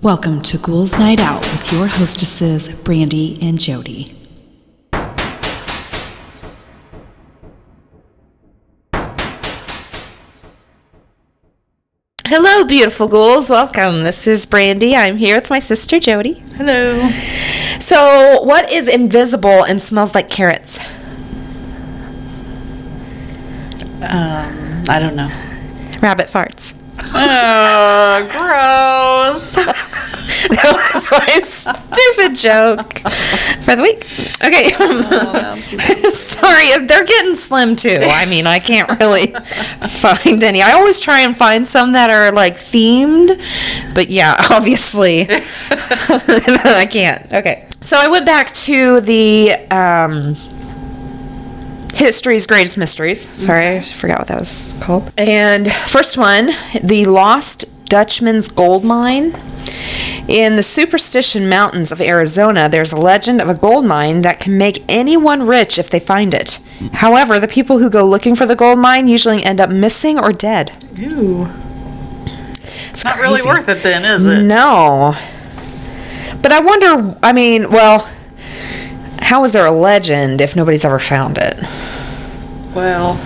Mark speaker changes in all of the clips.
Speaker 1: Welcome to Ghouls Night Out with your hostesses, Brandee and Jodi.
Speaker 2: Hello, beautiful ghouls. Welcome. This is Brandee. I'm here with my sister Jodi.
Speaker 3: Hello.
Speaker 2: So, what is invisible and smells like carrots?
Speaker 3: Um, I don't know.
Speaker 2: Rabbit farts.
Speaker 3: Oh, gross.
Speaker 2: that was my stupid joke for the week. Okay. Sorry, they're getting slim too. I mean, I can't really find any. I always try and find some that are like themed, but yeah, obviously I can't. Okay. So I went back to the um, History's Greatest Mysteries. Sorry, I forgot what that was called. And first one, the Lost Dutchman's Gold Mine. In the Superstition Mountains of Arizona, there's a legend of a gold mine that can make anyone rich if they find it. However, the people who go looking for the gold mine usually end up missing or dead.
Speaker 3: Ew.
Speaker 2: It's
Speaker 3: Not really worth it then, is it?
Speaker 2: No. But I wonder, I mean, well, how is there a legend if nobody's ever found it?
Speaker 3: Well,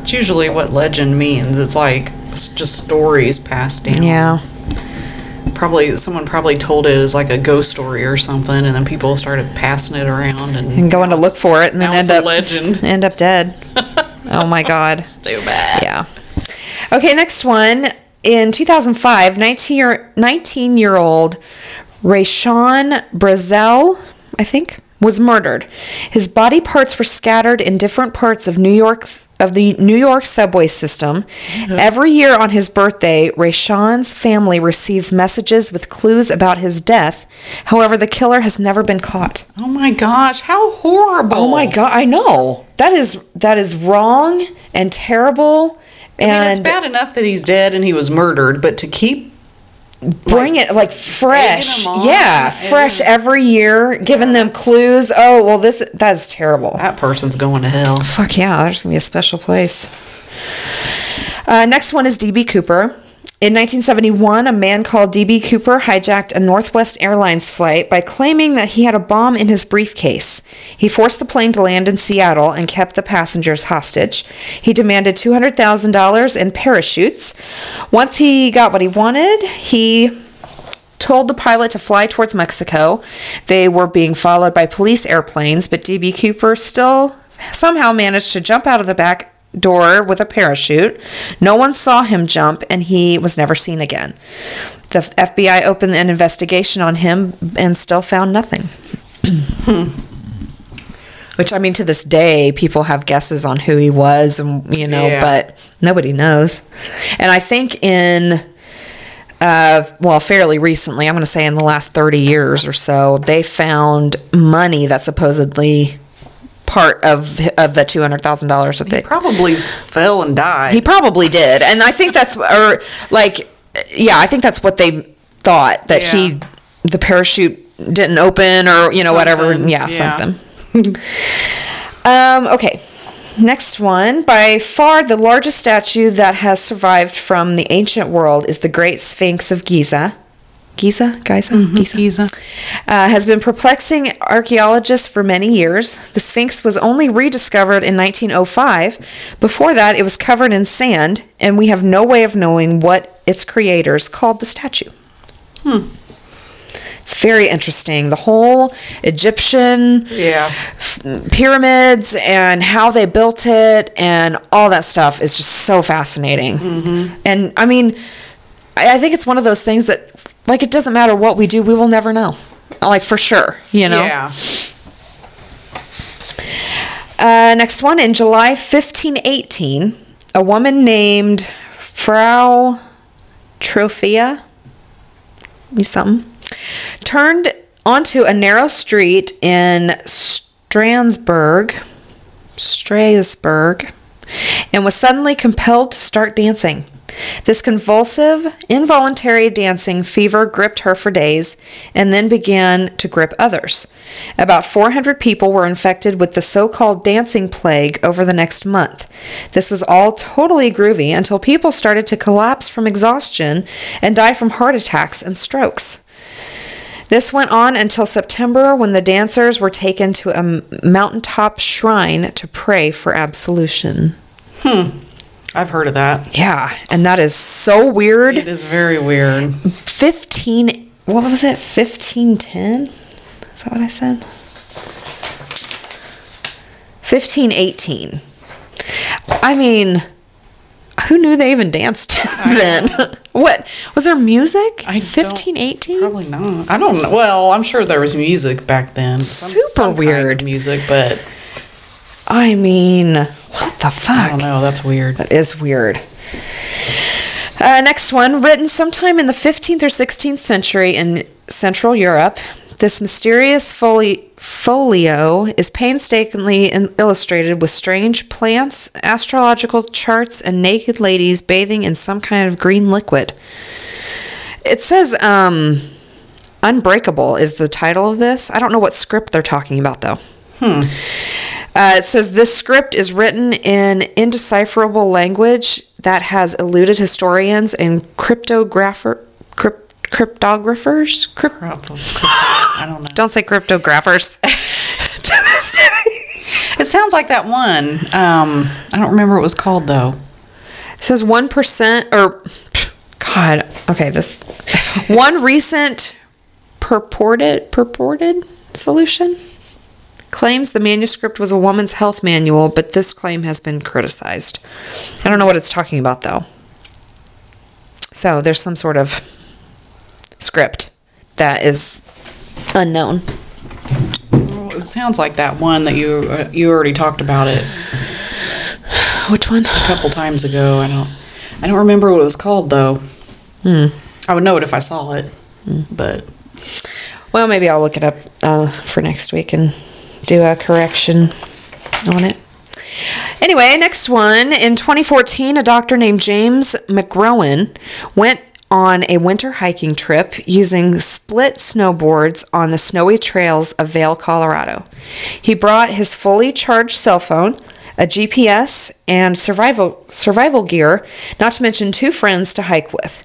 Speaker 3: it's usually what legend means. It's like s- just stories passed down.
Speaker 2: Yeah.
Speaker 3: Probably someone probably told it as like a ghost story or something, and then people started passing it around and,
Speaker 2: And going to look for it and then end up
Speaker 3: legend.
Speaker 2: end up dead. oh my god.
Speaker 3: Too bad.
Speaker 2: Yeah. Okay, next one. In 2005, 19 year, 19 year old Rashawn Brazell, I think, was murdered. His body parts were scattered in different parts of New York's of the New York subway system. Mm-hmm. Every year on his birthday, Rashawn's family receives messages with clues about his death. However, the killer has never been caught.
Speaker 3: Oh my gosh, how horrible!
Speaker 2: Oh my god, I know. That is that is wrong and terrible.
Speaker 3: I
Speaker 2: And
Speaker 3: mean, it's bad enough that he's dead and he was murdered, but to keep
Speaker 2: bring it like fresh.
Speaker 3: egging 'em on
Speaker 2: Yeah,
Speaker 3: and-
Speaker 2: fresh every year, giving them clues. Oh, well this that's terrible.
Speaker 3: that person's going to hell.
Speaker 2: Fuck yeah, there's gonna be a special place. Uh, next one is DB Cooper. In 1971, a man called DB Cooper hijacked a Northwest Airlines flight by claiming that he had a bomb in his briefcase. He forced the plane to land in Seattle and kept the passengers hostage. He demanded $200,000 in parachutes. Once he got what he wanted, he told the pilot to fly towards Mexico. They were being followed by police airplanes, but DB Cooper still somehow managed to jump out of the back door with a parachute. No one saw him jump, and he was never seen again. The FBI opened an investigation on him and still found nothing. Which I mean, to this day, people have guesses on who he was, and you know,
Speaker 3: Yeah.
Speaker 2: but nobody knows. And I think in uh, well, fairly recently, I'm going to say in the last 30 years or so, they found money that supposedly part of of the $200,000 that
Speaker 3: He
Speaker 2: they
Speaker 3: probably fell and died.
Speaker 2: he probably did. And I think that's or like yeah, I think that's what they thought that he the parachute didn't open or you know whatever. Yeah,
Speaker 3: yeah.
Speaker 2: something. um okay. Next one, by far the largest statue that has survived from the ancient world is the Great Sphinx of Giza. Giza, Giza, Giza,
Speaker 3: Giza.
Speaker 2: uh, has been perplexing archaeologists for many years. The Sphinx was only rediscovered in 1905. Before that, it was covered in sand, and we have no way of knowing what its creators called the statue. Hmm. It's very interesting. The whole Egyptian
Speaker 3: Yeah.
Speaker 2: f- pyramids and how they built it and all that stuff is just so fascinating. And I mean, I, I think it's one of those things that, like, it doesn't matter what we do, we will never know. Like, for sure, you know?
Speaker 3: Yeah.
Speaker 2: Uh, next one, in July 1518, a woman named Frau Troffea, something, turned onto a narrow street in Strasbourg, Strasbourg, and was suddenly compelled to start dancing. This convulsive, involuntary dancing fever gripped her for days and then began to grip others. About 400 people were infected with the so called dancing plague over the next month. This was all totally groovy until people started to collapse from exhaustion and die from heart attacks and strokes. This went on until September when the dancers were taken to a mountaintop shrine to pray for absolution. Hmm.
Speaker 3: I've heard of that.
Speaker 2: Yeah, and that is so weird.
Speaker 3: It is very weird.
Speaker 2: 15 what was it 1510 is that what i said 1518 i mean who knew they even danced then what was there music
Speaker 3: I
Speaker 2: 1518
Speaker 3: Probably not. I don't know. Well, I'm sure there was music back then. Some,
Speaker 2: Super
Speaker 3: some kind of
Speaker 2: weird.
Speaker 3: music, but
Speaker 2: i mean what the fuck
Speaker 3: I don't know. That's weird.
Speaker 2: That is weird. Uh, next one, written sometime in the 15th or 16th century in Central Europe, this mysterious foli- folio is painstakingly in- illustrated with strange plants, astrological charts, and naked ladies bathing in some kind of green liquid. It says, um, Unbreakable is the title of this. I don't know what script they're talking about, though. Uh, it says this script is written in indecipherable language that has eluded historians and cryptographer, crypt, cryptographers. Crypt,
Speaker 3: Probably. I don't know.
Speaker 2: don't say cryptographers.
Speaker 3: It sounds like that one. Um, I don't remember what it was called though.
Speaker 2: It says 1% or God, okay, this one recent purported purported solution claims the manuscript was a woman's health manual, but this claim has been criticized. I don't know what it's talking about though. So there's some sort of script that is unknown.
Speaker 3: Well, it sounds like that one that you uh, you already talked about it
Speaker 2: Which one?
Speaker 3: a couple times ago. I don't I don't remember what it was called though.
Speaker 2: Hmm.
Speaker 3: I would know it if I saw it, hmm. but
Speaker 2: Well, maybe I'll look it up uh, for next week and do a correction on it. Anyway, next one. In 2014, a doctor named James McGrowan went on a winter hiking trip using split snowboards on the snowy trails of Vail, Colorado. He brought his fully charged cell phone, a GPS, and survival survival gear, not to mention two friends to hike with.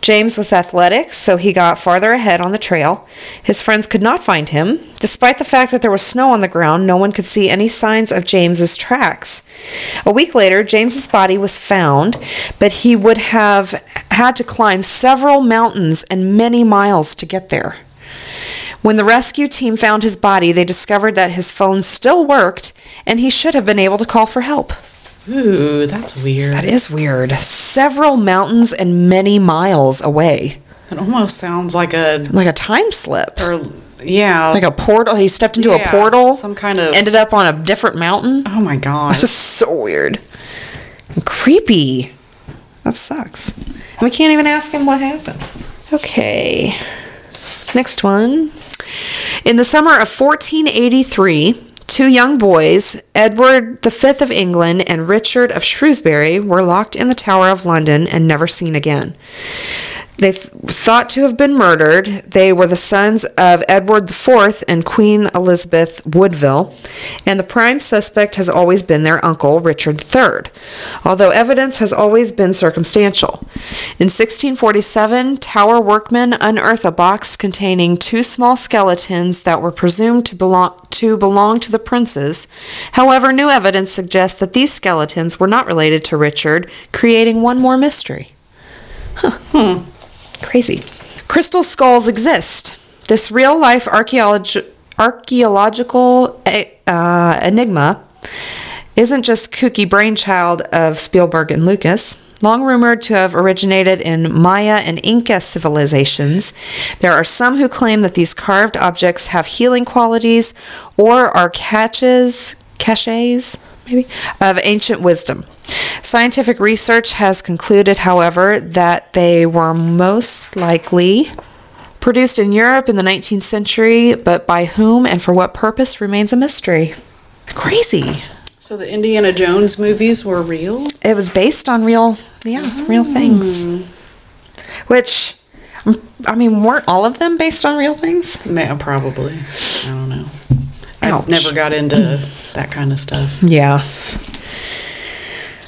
Speaker 2: James was athletic, so he got farther ahead on the trail. His friends could not find him. Despite the fact that there was snow on the ground, no one could see any signs of James's tracks. A week later, James's body was found, but he would have had to climb several mountains and many miles to get there. When the rescue team found his body, they discovered that his phone still worked and he should have been able to call for help.
Speaker 3: ooh, that's weird.
Speaker 2: That is weird. Several mountains and many miles away.
Speaker 3: It almost sounds like a
Speaker 2: Like a time slip.
Speaker 3: or yeah,
Speaker 2: Like a portal. He stepped into
Speaker 3: Yeah,
Speaker 2: a portal.
Speaker 3: some kind of-
Speaker 2: Ended up on a different mountain.
Speaker 3: oh my god,
Speaker 2: That's so weird. And creepy. That sucks. And we can't even ask him what happened. Okay. Next one. In the summer of 1483, two young boys, Edward V of England and Richard of Shrewsbury, were locked in the Tower of London and never seen again. They th- thought to have been murdered. They were the sons of Edward IV and Queen Elizabeth Woodville, and the prime suspect has always been their uncle, Richard III, although evidence has always been circumstantial. In 1647, Tower workmen unearthed a box containing two small skeletons that were presumed to belong to belong to the princes. However, new evidence suggests that these skeletons were not related to Richard, creating one more mystery. Hmm. Crazy. Crystal skulls exist. This real life archaeolog- archaeological eh, uh, enigma isn't just kooky brainchild of Spielberg and Lucas. Long rumored to have originated in Maya and Inca civilizations, there are some who claim that these carved objects have healing qualities or are caches, caches, maybe, of ancient wisdom. Scientific research has concluded, however, that they were most likely produced in Europe in the 19th century, but by whom and for what purpose remains a mystery. Crazy.
Speaker 3: So the Indiana Jones movies were real?
Speaker 2: It was based on real, yeah, real things. Which, mm, I mean, weren't all of them based on real things?
Speaker 3: Yeah, probably. I don't know. I never got into that kind of stuff.
Speaker 2: Yeah.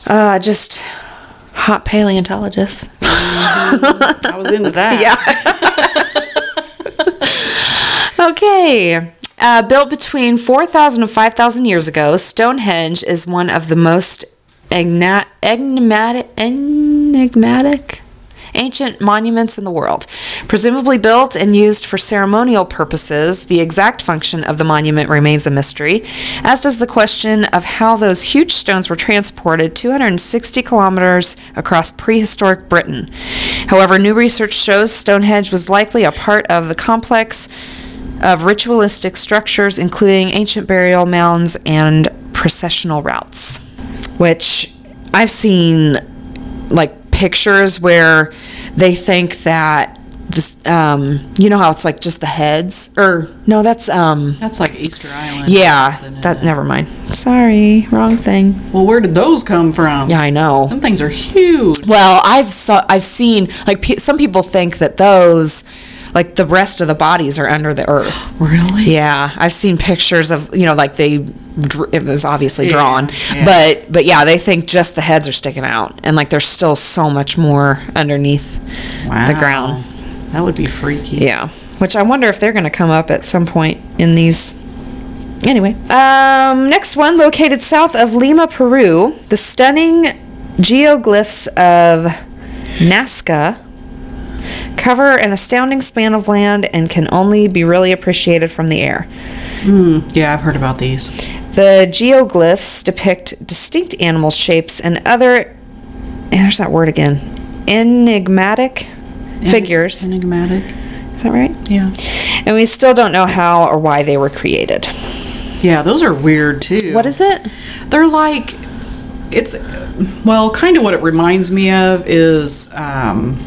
Speaker 2: Uh, just hot paleontologists.
Speaker 3: I was into that. Yeah.
Speaker 2: okay. Uh, built between 4,000 and 5,000 years ago, Stonehenge is one of the most enigmatic, enigmatic ancient monuments in the world. Presumably built and used for ceremonial purposes, the exact function of the monument remains a mystery, as does the question of how those huge stones were transported 260 kilometers across prehistoric Britain. However, new research shows Stonehenge was likely a part of the complex of ritualistic structures, including ancient burial mounds and processional routes. Which I've seen like pictures where they think that this, um, you know how it's like just the heads, or no, that's um,
Speaker 3: That's like Easter Island. or
Speaker 2: yeah,
Speaker 3: something, isn't
Speaker 2: that
Speaker 3: it?
Speaker 2: never mind. Sorry, wrong thing.
Speaker 3: Well, where did those come from?
Speaker 2: Yeah, I know.
Speaker 3: Them things are huge.
Speaker 2: Well, I've saw, I've seen like pe- some people think that those, like the rest of the bodies are under the earth.
Speaker 3: Really?
Speaker 2: Yeah, I've seen pictures of you know like they it was obviously
Speaker 3: Yeah,
Speaker 2: drawn,
Speaker 3: yeah.
Speaker 2: but but yeah, they think just the heads are sticking out, and like there's still so much more underneath the ground.
Speaker 3: That would be freaky.
Speaker 2: Yeah, which I wonder if they're going to come up at some point in these. Anyway, um, next one, located south of Lima, Peru, the stunning geoglyphs of Nazca cover an astounding span of land and can only be really appreciated from the air.
Speaker 3: Yeah, I've heard about these.
Speaker 2: The geoglyphs depict distinct animal shapes and other, there's that word again, enigmatic figures.
Speaker 3: Enigmatic.
Speaker 2: Is that right?
Speaker 3: Yeah.
Speaker 2: And we still don't know how or why they were created.
Speaker 3: Yeah, those are weird too.
Speaker 2: What is it?
Speaker 3: They're like, it's, well, kind of what it reminds me of is um,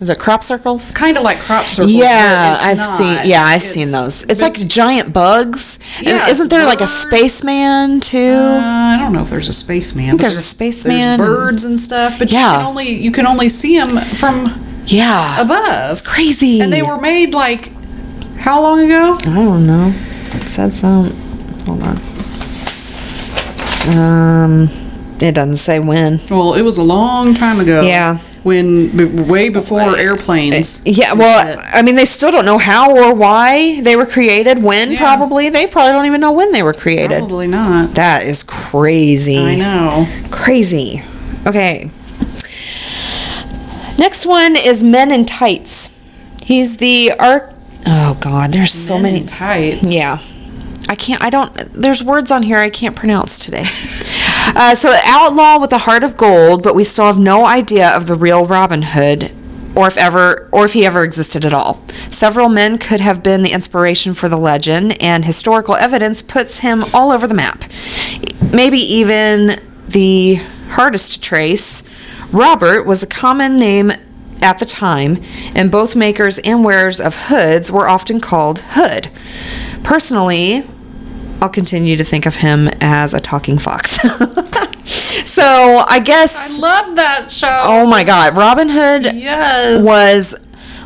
Speaker 2: Is it crop circles?
Speaker 3: kind of like crop circles.
Speaker 2: Yeah, I've
Speaker 3: not.
Speaker 2: seen. Yeah, I've seen those. It's like giant bugs. And
Speaker 3: Yeah,
Speaker 2: isn't
Speaker 3: it's
Speaker 2: there like a spaceman too?
Speaker 3: Uh, I don't know if there's a spaceman.
Speaker 2: there's a spaceman.
Speaker 3: There's birds and stuff, but you can only you can only see them from
Speaker 2: yeah,
Speaker 3: above.
Speaker 2: crazy.
Speaker 3: And they were made like how long ago?
Speaker 2: I don't know. It said some. Hold on. Um, it doesn't say when.
Speaker 3: Well, it was a long time ago.
Speaker 2: Yeah.
Speaker 3: When b- way before airplanes.
Speaker 2: Uh, yeah, well, I mean, they still don't know how or why they were created. When
Speaker 3: Yeah.
Speaker 2: probably they probably don't even know when they were created.
Speaker 3: Probably not.
Speaker 2: That is crazy.
Speaker 3: I know.
Speaker 2: Crazy. Okay. Next one is Men in Tights. He's the arc. Oh God, there's so
Speaker 3: Men
Speaker 2: many.
Speaker 3: in tights.
Speaker 2: Yeah. I can't, I don't, there's words on here I can't pronounce today. uh, so, outlaw with a heart of gold, but we still have no idea of the real Robin Hood or if ever, or if he ever existed at all. Several men could have been the inspiration for the legend, and historical evidence puts him all over the map. Maybe even the hardest to trace. Robert was a common name at the time, and both makers and wearers of hoods were often called Hood. Personally, I'll continue to think of him as a talking fox. so I guess.
Speaker 3: I love that show.
Speaker 2: oh my God, Robin Hood
Speaker 3: yes.
Speaker 2: was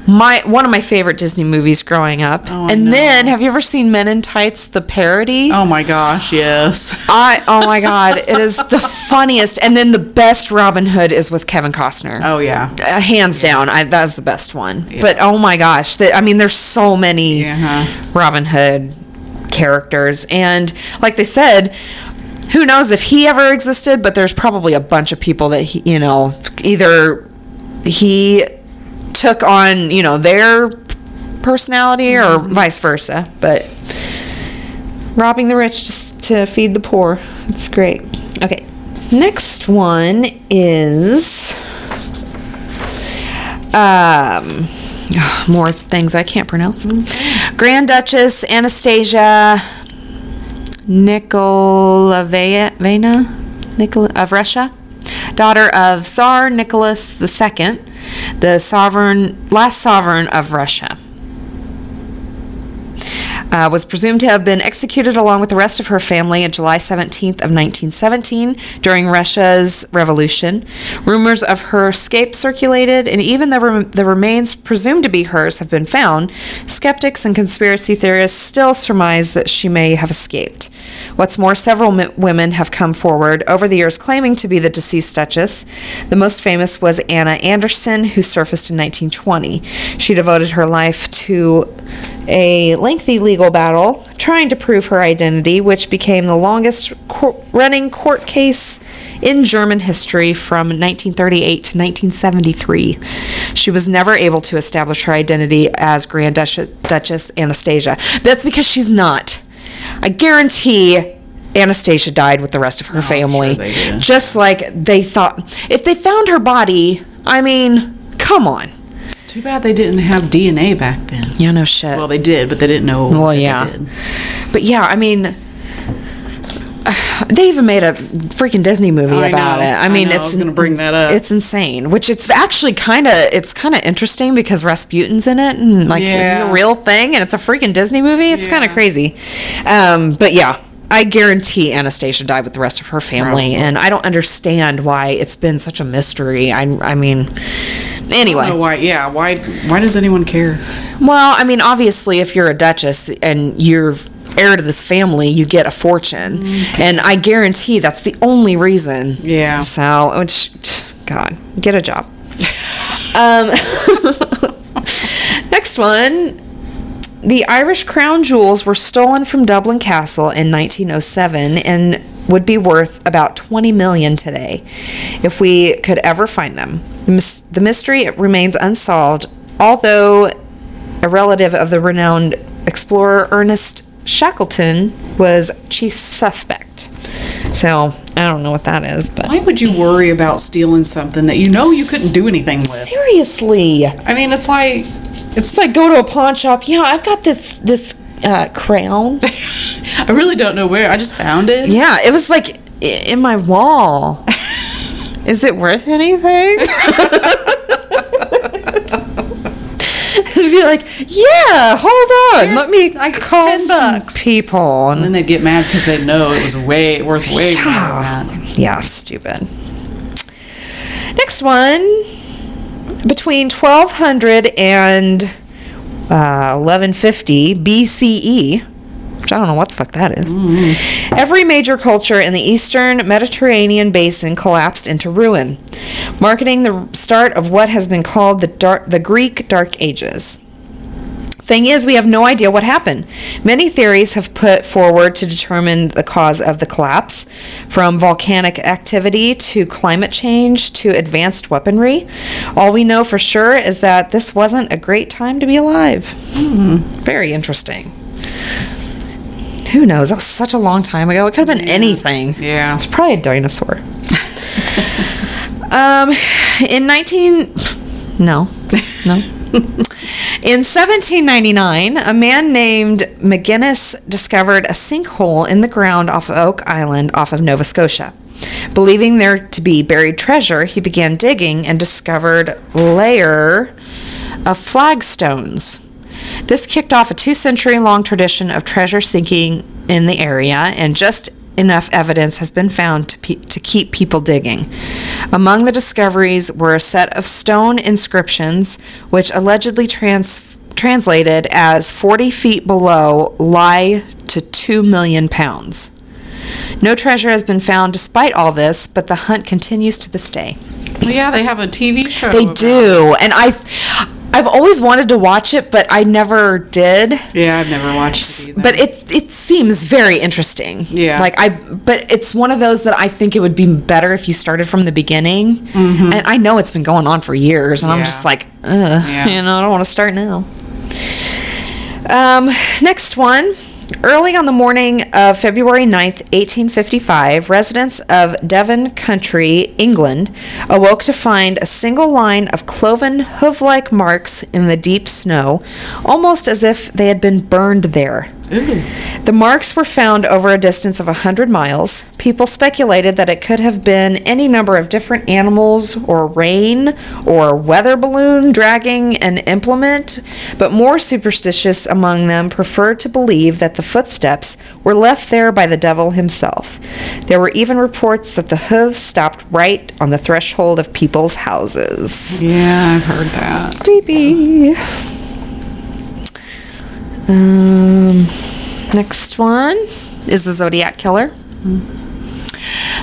Speaker 2: my one of my favorite Disney movies growing up.
Speaker 3: Oh,
Speaker 2: and
Speaker 3: know.
Speaker 2: then, have you ever seen Men in Tights, the parody?
Speaker 3: Oh my gosh, yes.
Speaker 2: I oh my god, it is the funniest. And then the best Robin Hood is with Kevin Costner.
Speaker 3: Oh yeah.
Speaker 2: Uh, hands down, I, that's the best one. But oh my gosh, that I mean, there's so many
Speaker 3: Yeah.
Speaker 2: Robin Hood characters, and like they said, who knows if he ever existed? But there's probably a bunch of people that he, you know, either he took on, you know, their personality or vice versa. But robbing the rich just to feed the poor, it's great. Okay, next one is um more things I can't pronounce. Grand Duchess Anastasia Nikolavena Nikol of Russia, daughter of Tsar Nicholas II, the sovereign last sovereign of Russia. Uh, was presumed to have been executed along with the rest of her family on July 17th of 1917 during Russia's revolution. Rumors of her escape circulated, and even though rem- the remains presumed to be hers have been found, skeptics and conspiracy theorists still surmise that she may have escaped. What's more, several women have come forward over the years claiming to be the deceased Duchess. The most famous was Anna Anderson, who surfaced in 1920. She devoted her life to a lengthy legal battle trying to prove her identity, which became the longest cour- running court case in German history from 1938 to 1973. She was never able to establish her identity as Grand Duchess, Duchess Anastasia. That's because she's not. I guarantee Anastasia died with the rest of her oh, family.
Speaker 3: Oh, they did.
Speaker 2: Just like they thought. If they found her body, I mean, come on.
Speaker 3: Too bad they didn't have DNA back then.
Speaker 2: Yeah, no shit.
Speaker 3: Well, they did, but they didn't know.
Speaker 2: Well, yeah.
Speaker 3: did.
Speaker 2: But yeah, I mean, they even made a freaking Disney movie
Speaker 3: I
Speaker 2: about
Speaker 3: know,
Speaker 2: it. I
Speaker 3: I
Speaker 2: mean,
Speaker 3: know,
Speaker 2: it's
Speaker 3: was gonna bring that up.
Speaker 2: It's insane. Which it's actually kind of it's kind of interesting because Rasputin's in it and like it's a real thing and it's a freaking Disney movie. It's kind of crazy. Um, but yeah. I guarantee Anastasia died with the rest of her family,
Speaker 3: Probably.
Speaker 2: and I don't understand why it's been such a mystery. I, I mean, anyway.
Speaker 3: I don't know why? Yeah. Why? Why does anyone care?
Speaker 2: Well, I mean, obviously, if you're a duchess and you're heir to this family, you get a fortune, and I guarantee that's the only reason.
Speaker 3: Yeah.
Speaker 2: So, which, God, get a job. um, next one. The Irish crown jewels were stolen from Dublin Castle in 1907 and would be worth about 20 million today if we could ever find them. The, mys- the mystery remains unsolved, although a relative of the renowned explorer Ernest Shackleton was chief suspect. So, I don't know what that is, but
Speaker 3: Why would you worry about stealing something that you know you couldn't do anything with?
Speaker 2: seriously.
Speaker 3: I mean, it's like
Speaker 2: It's like go to a pawn shop. Yeah, I've got this this uh, crown.
Speaker 3: I really don't know where. I just found it.
Speaker 2: Yeah, it was like in my wall. Is it worth anything? It'd be like, yeah, hold on,
Speaker 3: Here's-
Speaker 2: let me
Speaker 3: I
Speaker 2: call
Speaker 3: 10
Speaker 2: some
Speaker 3: bucks."
Speaker 2: people.
Speaker 3: And then they'd get mad because they know it was way worth way more than that.
Speaker 2: Yeah, stupid. Next one. Between 1200 and uh, 1150 BCE, which I don't know what the fuck that is, every major culture in the eastern Mediterranean basin collapsed into ruin, marking the start of what has been called the, dark, the Greek Dark Ages. Thing is, we have no idea what happened. Many theories have put forward to determine the cause of the collapse, from volcanic activity to climate change to advanced weaponry. All we know for sure is that this wasn't a great time to be alive. Very interesting. Who knows? That was such a long time ago. It could have been anything.
Speaker 3: Yeah.
Speaker 2: It's probably a dinosaur. um, in 19. No. No. In 1799, a man named McGinnis discovered a sinkhole in the ground off of Oak Island off of Nova Scotia. Believing there to be buried treasure, he began digging and discovered layer of flagstones. This kicked off a two century long tradition of treasure sinking in the area, and just enough evidence has been found to, pe- to keep people digging. Among the discoveries were a set of stone inscriptions, which allegedly trans- translated as 40 feet below lie to 2 million pounds. No treasure has been found despite all this, but the hunt continues to this day.
Speaker 3: Well, yeah, they have a TV show.
Speaker 2: They do, and I, I've always wanted to watch it, but I never did.
Speaker 3: Yeah, I've never watched it either.
Speaker 2: But it it seems very interesting.
Speaker 3: Yeah.
Speaker 2: Like I, but it's one of those that I think it would be better if you started from the beginning. And I know it's been going on for years, and I'm
Speaker 3: Mm-hmm.
Speaker 2: Just like, Ugh,
Speaker 3: Yeah.
Speaker 2: you know, I don't want to start now. Um, next one. Early on the morning of February 9th, 1855, residents of Devon Country, England, awoke to find a single line of cloven hoof like marks in the deep snow, almost as if they had been burned there. The marks were found over a distance of 100 miles. People speculated that it could have been any number of different animals, or rain, or weather balloon dragging an implement, but more superstitious among them preferred to believe that the footsteps were left there by the devil himself. There were even reports that the hooves stopped right on the threshold of people's houses.
Speaker 3: Yeah, I've heard that.
Speaker 2: Creepy. Um, next one is the Zodiac Killer.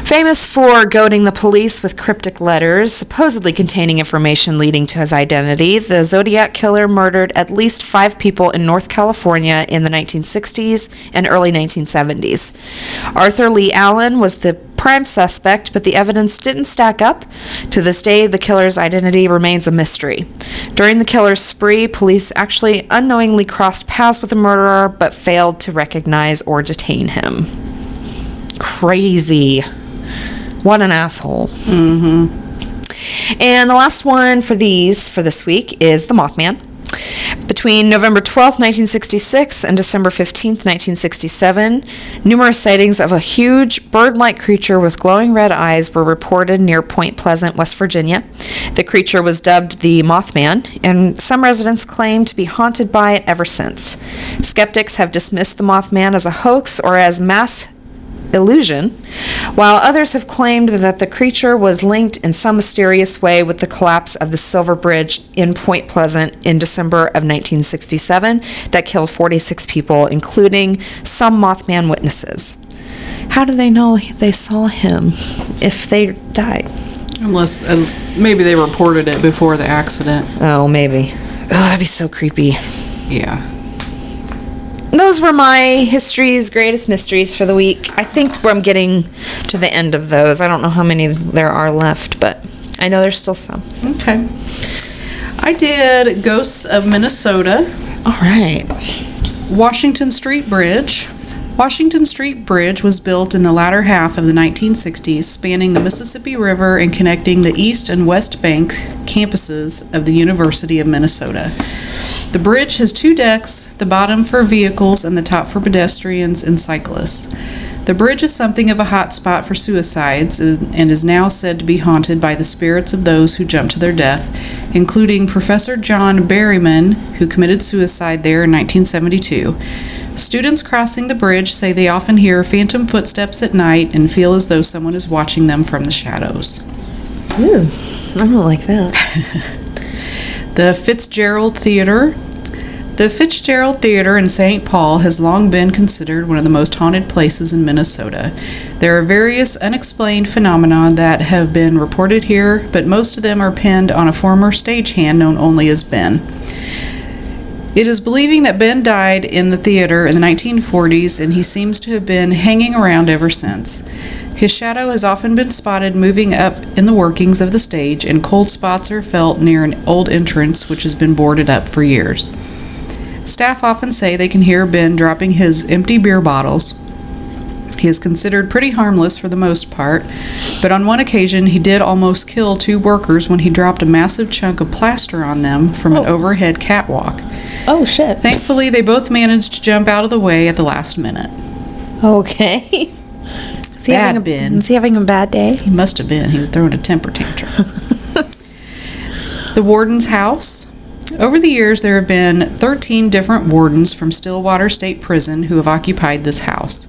Speaker 2: Famous for goading the police with cryptic letters, supposedly containing information leading to his identity, the Zodiac Killer murdered at least five people in North California in the 1960s and early 1970s. Arthur Leigh Allen was the prime suspect, but the evidence didn't stack up. To this day, the killer's identity remains a mystery. During the killer's spree, police actually unknowingly crossed paths with the murderer but failed to recognize or detain him. Crazy. What an asshole. Mm-hmm. And the last one for these for this week is the Mothman. Between November 12, 1966 and December 15, 1967, numerous sightings of a huge bird like creature with glowing red eyes were reported near Point Pleasant, West Virginia. The creature was dubbed the Mothman, and some residents claim to be haunted by it ever since. Skeptics have dismissed the Mothman as a hoax or as mass illusion, while others have claimed that the creature was linked in some mysterious way with the collapse of the Silver Bridge in Point Pleasant in December of 1967 that killed 46 people, including some Mothman witnesses. How do they know they saw him if they died?
Speaker 3: Unless uh, maybe they reported it before the accident.
Speaker 2: Oh, maybe. Oh, that'd be so creepy.
Speaker 3: Yeah.
Speaker 2: Those were my history's greatest mysteries for the week. I think I'm getting to the end of those. I don't know how many there are left, but I know there's still some.
Speaker 3: Okay. I did Ghosts of Minnesota,
Speaker 2: All right.
Speaker 3: Washington Street Bridge. Washington Street Bridge was built in the latter half of the 1960s, spanning the Mississippi River and connecting the east and west bank campuses of the University of Minnesota. The bridge has two decks, the bottom for vehicles and the top for pedestrians and cyclists. The bridge is something of a hot spot for suicides and is now said to be haunted by the spirits of those who jumped to their death, including Professor John Berryman, who committed suicide there in 1972. Students crossing the bridge say they often hear phantom footsteps at night and feel as though someone is watching them from the shadows.
Speaker 2: Ooh, I don't like that.
Speaker 3: The Fitzgerald Theater. The Fitzgerald Theater in St. Paul has long been considered one of the most haunted places in Minnesota. There are various unexplained phenomena that have been reported here, but most of them are pinned on a former stagehand known only as Ben. It is believing that Ben died in the theater in the 1940s and he seems to have been hanging around ever since. His shadow has often been spotted moving up in the workings of the stage, and cold spots are felt near an old entrance which has been boarded up for years. Staff often say they can hear Ben dropping his empty beer bottles. He is considered pretty harmless for the most part, but on one occasion he did almost kill two workers when he dropped a massive chunk of plaster on them from an oh. overhead catwalk.
Speaker 2: Oh, shit.
Speaker 3: Thankfully, they both managed to jump out of the way at the last minute.
Speaker 2: Okay. Is he,
Speaker 3: Bad
Speaker 2: having a,
Speaker 3: Ben.
Speaker 2: is he having a bad day?
Speaker 3: He must have been. He was throwing a temper tantrum. the warden's house. Over the years, there have been 13 different wardens from Stillwater State Prison who have occupied this house.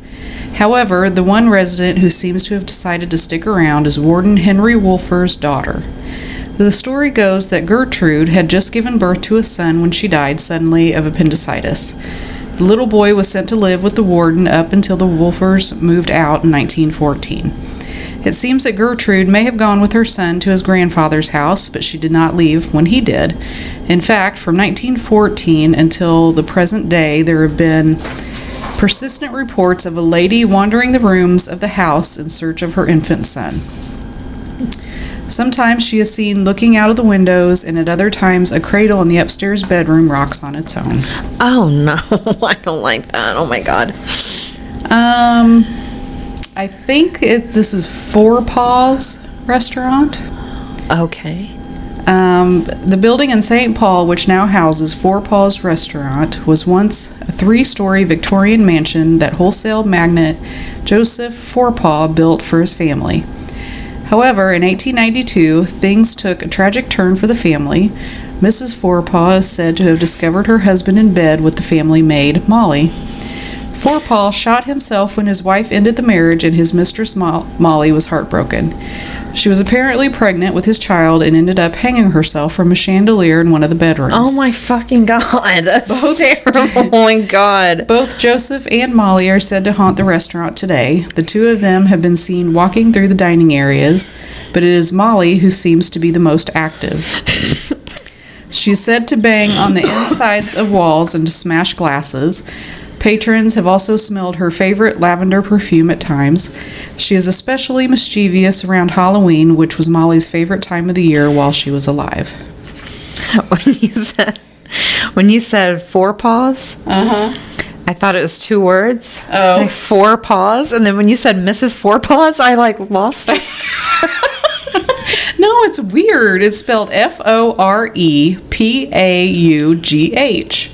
Speaker 3: However, the one resident who seems to have decided to stick around is Warden Henry Wolfer's daughter. The story goes that Gertrude had just given birth to a son when she died suddenly of appendicitis. The little boy was sent to live with the warden up until the Wolfers moved out in 1914. It seems that Gertrude may have gone with her son to his grandfather's house, but she did not leave when he did. In fact, from 1914 until the present day, there have been persistent reports of a lady wandering the rooms of the house in search of her infant son. Sometimes she is seen looking out of the windows, and at other times, a cradle in the upstairs bedroom rocks on its own.
Speaker 2: Oh, no. I don't like that. Oh, my God.
Speaker 3: Um, I think it, this is Forepaugh's Restaurant.
Speaker 2: Okay.
Speaker 3: Um, the building in St. Paul, which now houses Forepaugh's Restaurant, was once a three story Victorian mansion that wholesale magnate Joseph Forepaugh built for his family. However, in 1892, things took a tragic turn for the family. Mrs. Forepaugh is said to have discovered her husband in bed with the family maid, Molly. Forepaugh shot himself when his wife ended the marriage and his mistress Mo- Molly was heartbroken. She was apparently pregnant with his child and ended up hanging herself from a chandelier in one of the bedrooms.
Speaker 2: Oh my fucking god, that's terrible. Oh my god.
Speaker 3: Both Joseph and Molly are said to haunt the restaurant today. The two of them have been seen walking through the dining areas, but it is Molly who seems to be the most active. She's said to bang on the insides of walls and to smash glasses. Patrons have also smelled her favorite lavender perfume at times. She is especially mischievous around Halloween, which was Molly's favorite time of the year while she was alive.
Speaker 2: When you said when you said four paws,
Speaker 3: Uh huh.
Speaker 2: I thought it was two words.
Speaker 3: Oh.
Speaker 2: Like four paws, and then when you said Mrs. Four Paws, I like lost it.
Speaker 3: No, it's weird. It's spelled F O R E P A U G H.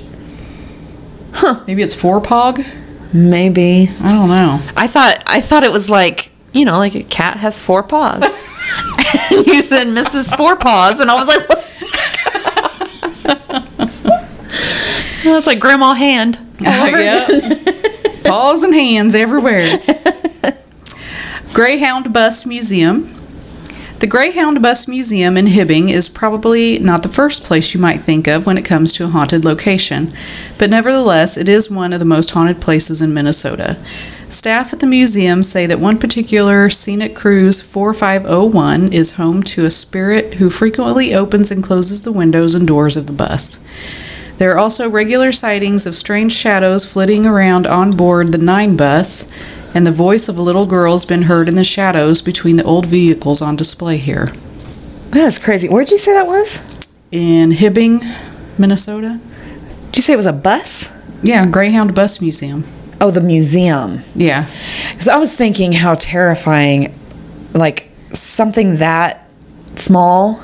Speaker 3: Huh. Maybe it's forepog?
Speaker 2: Maybe.
Speaker 3: I don't know.
Speaker 2: I thought I thought it was like you know, like a cat has four paws. and you said Mrs. Four Paws, and I was like, what? it's like Grandma Hand.
Speaker 3: yeah. Paws and hands everywhere. Greyhound Bus Museum. The Greyhound Bus Museum in Hibbing is probably not the first place you might think of when it comes to a haunted location, but nevertheless, it is one of the most haunted places in Minnesota. Staff at the museum say that one particular Scenic Cruise 4501 is home to a spirit who frequently opens and closes the windows and doors of the bus. There are also regular sightings of strange shadows flitting around on board the 9 bus, and the voice of a little girl has been heard in the shadows between the old vehicles on display here.
Speaker 2: That is crazy. Where'd you say that was?
Speaker 3: In Hibbing, Minnesota?
Speaker 2: Did you say it was a bus?
Speaker 3: Yeah, Greyhound Bus Museum.
Speaker 2: Oh, the museum.
Speaker 3: Yeah.
Speaker 2: Because I was thinking how terrifying, like something that small.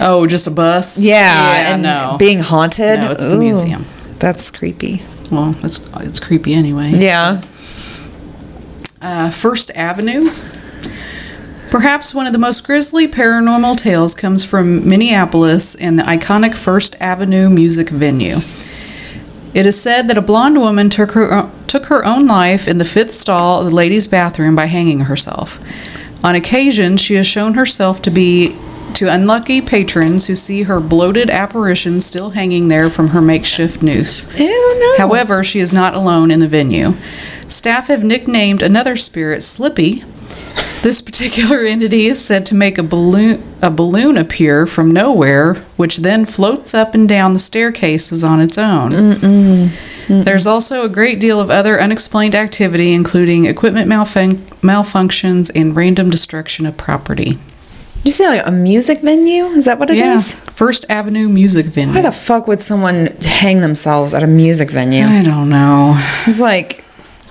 Speaker 3: Oh, just a bus?
Speaker 2: Yeah,
Speaker 3: Yeah,
Speaker 2: and
Speaker 3: no.
Speaker 2: being haunted.
Speaker 3: No, it's the museum.
Speaker 2: That's creepy.
Speaker 3: well, it's, it's creepy anyway.
Speaker 2: Yeah.
Speaker 3: Uh, First Avenue. Perhaps one of the most grisly paranormal tales comes from Minneapolis and the iconic First Avenue music venue. It is said that a blonde woman took her took her own life in the fifth stall of the ladies' bathroom by hanging herself. On occasion, she has shown herself to be to unlucky patrons who see her bloated apparition still hanging there from her makeshift noose.
Speaker 2: Ew, no.
Speaker 3: However, she is not alone in the venue. Staff have nicknamed another spirit Slippy. This particular entity is said to make a balloon a balloon appear from nowhere, which then floats up and down the staircases on its own. There's also a great deal of other unexplained activity, including equipment malfun- malfunctions and random destruction of property.
Speaker 2: Did you say like a music venue? Is that what it is?
Speaker 3: First Avenue Music Venue.
Speaker 2: Why the fuck would someone hang themselves at a music venue?
Speaker 3: I don't know.
Speaker 2: It's like,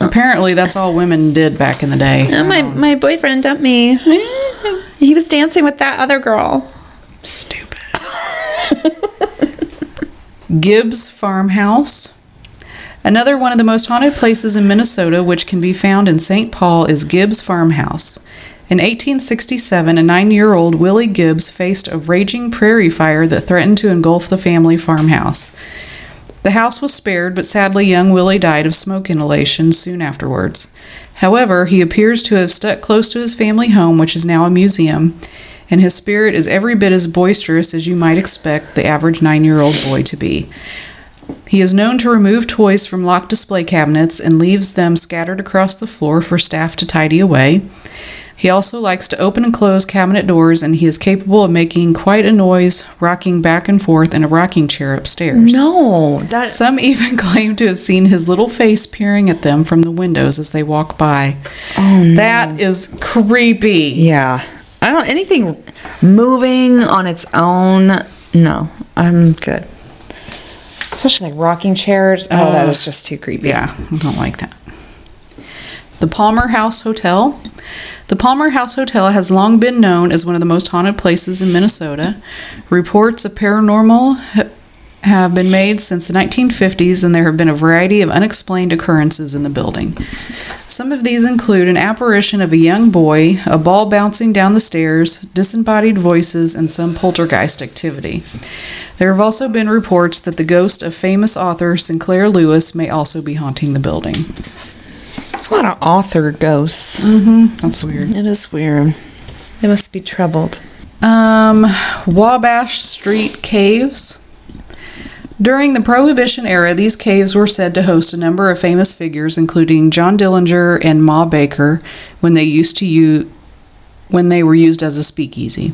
Speaker 3: Apparently, that's all women did back in the day.
Speaker 2: oh, my um, my boyfriend dumped me. He was dancing with that other girl.
Speaker 3: Stupid. Gibbs Farmhouse. Another one of the most haunted places in Minnesota, which can be found in St. Paul, is Gibbs Farmhouse. In 1867, a nine year old Willie Gibbs faced a raging prairie fire that threatened to engulf the family farmhouse. The house was spared, but sadly, young Willie died of smoke inhalation soon afterwards. However, he appears to have stuck close to his family home, which is now a museum, and his spirit is every bit as boisterous as you might expect the average nine year old boy to be. He is known to remove toys from locked display cabinets and leaves them scattered across the floor for staff to tidy away. He also likes to open and close cabinet doors, and he is capable of making quite a noise rocking back and forth in a rocking chair upstairs.
Speaker 2: No, that
Speaker 3: Some even claim to have seen his little face peering at them from the windows as they walk by.
Speaker 2: Oh, no.
Speaker 3: That is creepy.
Speaker 2: yeah. I don't anything moving on its own. No, I'm good. Especially like rocking chairs. Oh, that
Speaker 3: Uh,
Speaker 2: was just too creepy.
Speaker 3: Yeah, I don't like that. The Palmer House Hotel. The Palmer House Hotel has long been known as one of the most haunted places in Minnesota. Reports of paranormal ha- have been made since the 1950s, and there have been a variety of unexplained occurrences in the building. Some of these include an apparition of a young boy, a ball bouncing down the stairs, disembodied voices, and some poltergeist activity. There have also been reports that the ghost of famous author Sinclair Lewis may also be haunting the building.
Speaker 2: There's a lot of author ghosts.
Speaker 3: That's weird.
Speaker 2: It is weird. They must be troubled.
Speaker 3: Um, Wabash Street Caves. During the Prohibition era, these caves were said to host a number of famous figures, including John Dillinger and Ma Baker, when they used to use when they were used as a speakeasy.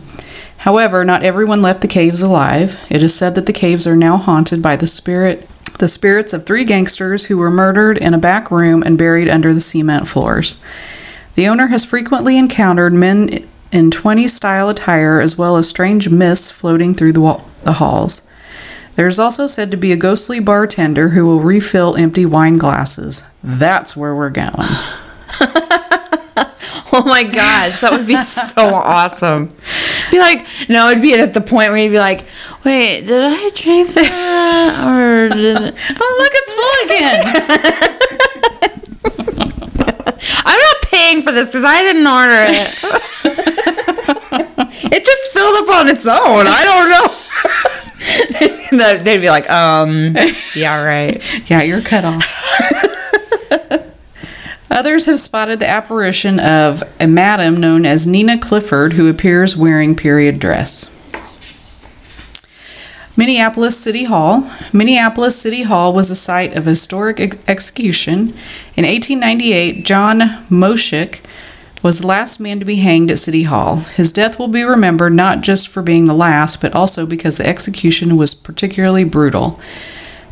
Speaker 3: However, not everyone left the caves alive. It is said that the caves are now haunted by the spirit the spirits of three gangsters who were murdered in a back room and buried under the cement floors. The owner has frequently encountered men in 20s style attire as well as strange mists floating through the, wa- the halls. There is also said to be a ghostly bartender who will refill empty wine glasses. That's where we're going.
Speaker 2: Oh my gosh, that would be so awesome. Be like, no, it'd be at the point where you'd be like, wait, did I drink that? Or did?
Speaker 3: Oh, look, it's full again.
Speaker 2: I'm not paying for this because I didn't order it. it just filled up on its own. I don't know. They'd be like, um, yeah, right.
Speaker 3: yeah, you're cut off. Others have spotted the apparition of a madam known as Nina Clifford who appears wearing period dress. Minneapolis City Hall. Minneapolis City Hall was the site of historic ex- execution. In 1898, John Moshik was the last man to be hanged at City Hall. His death will be remembered not just for being the last, but also because the execution was particularly brutal.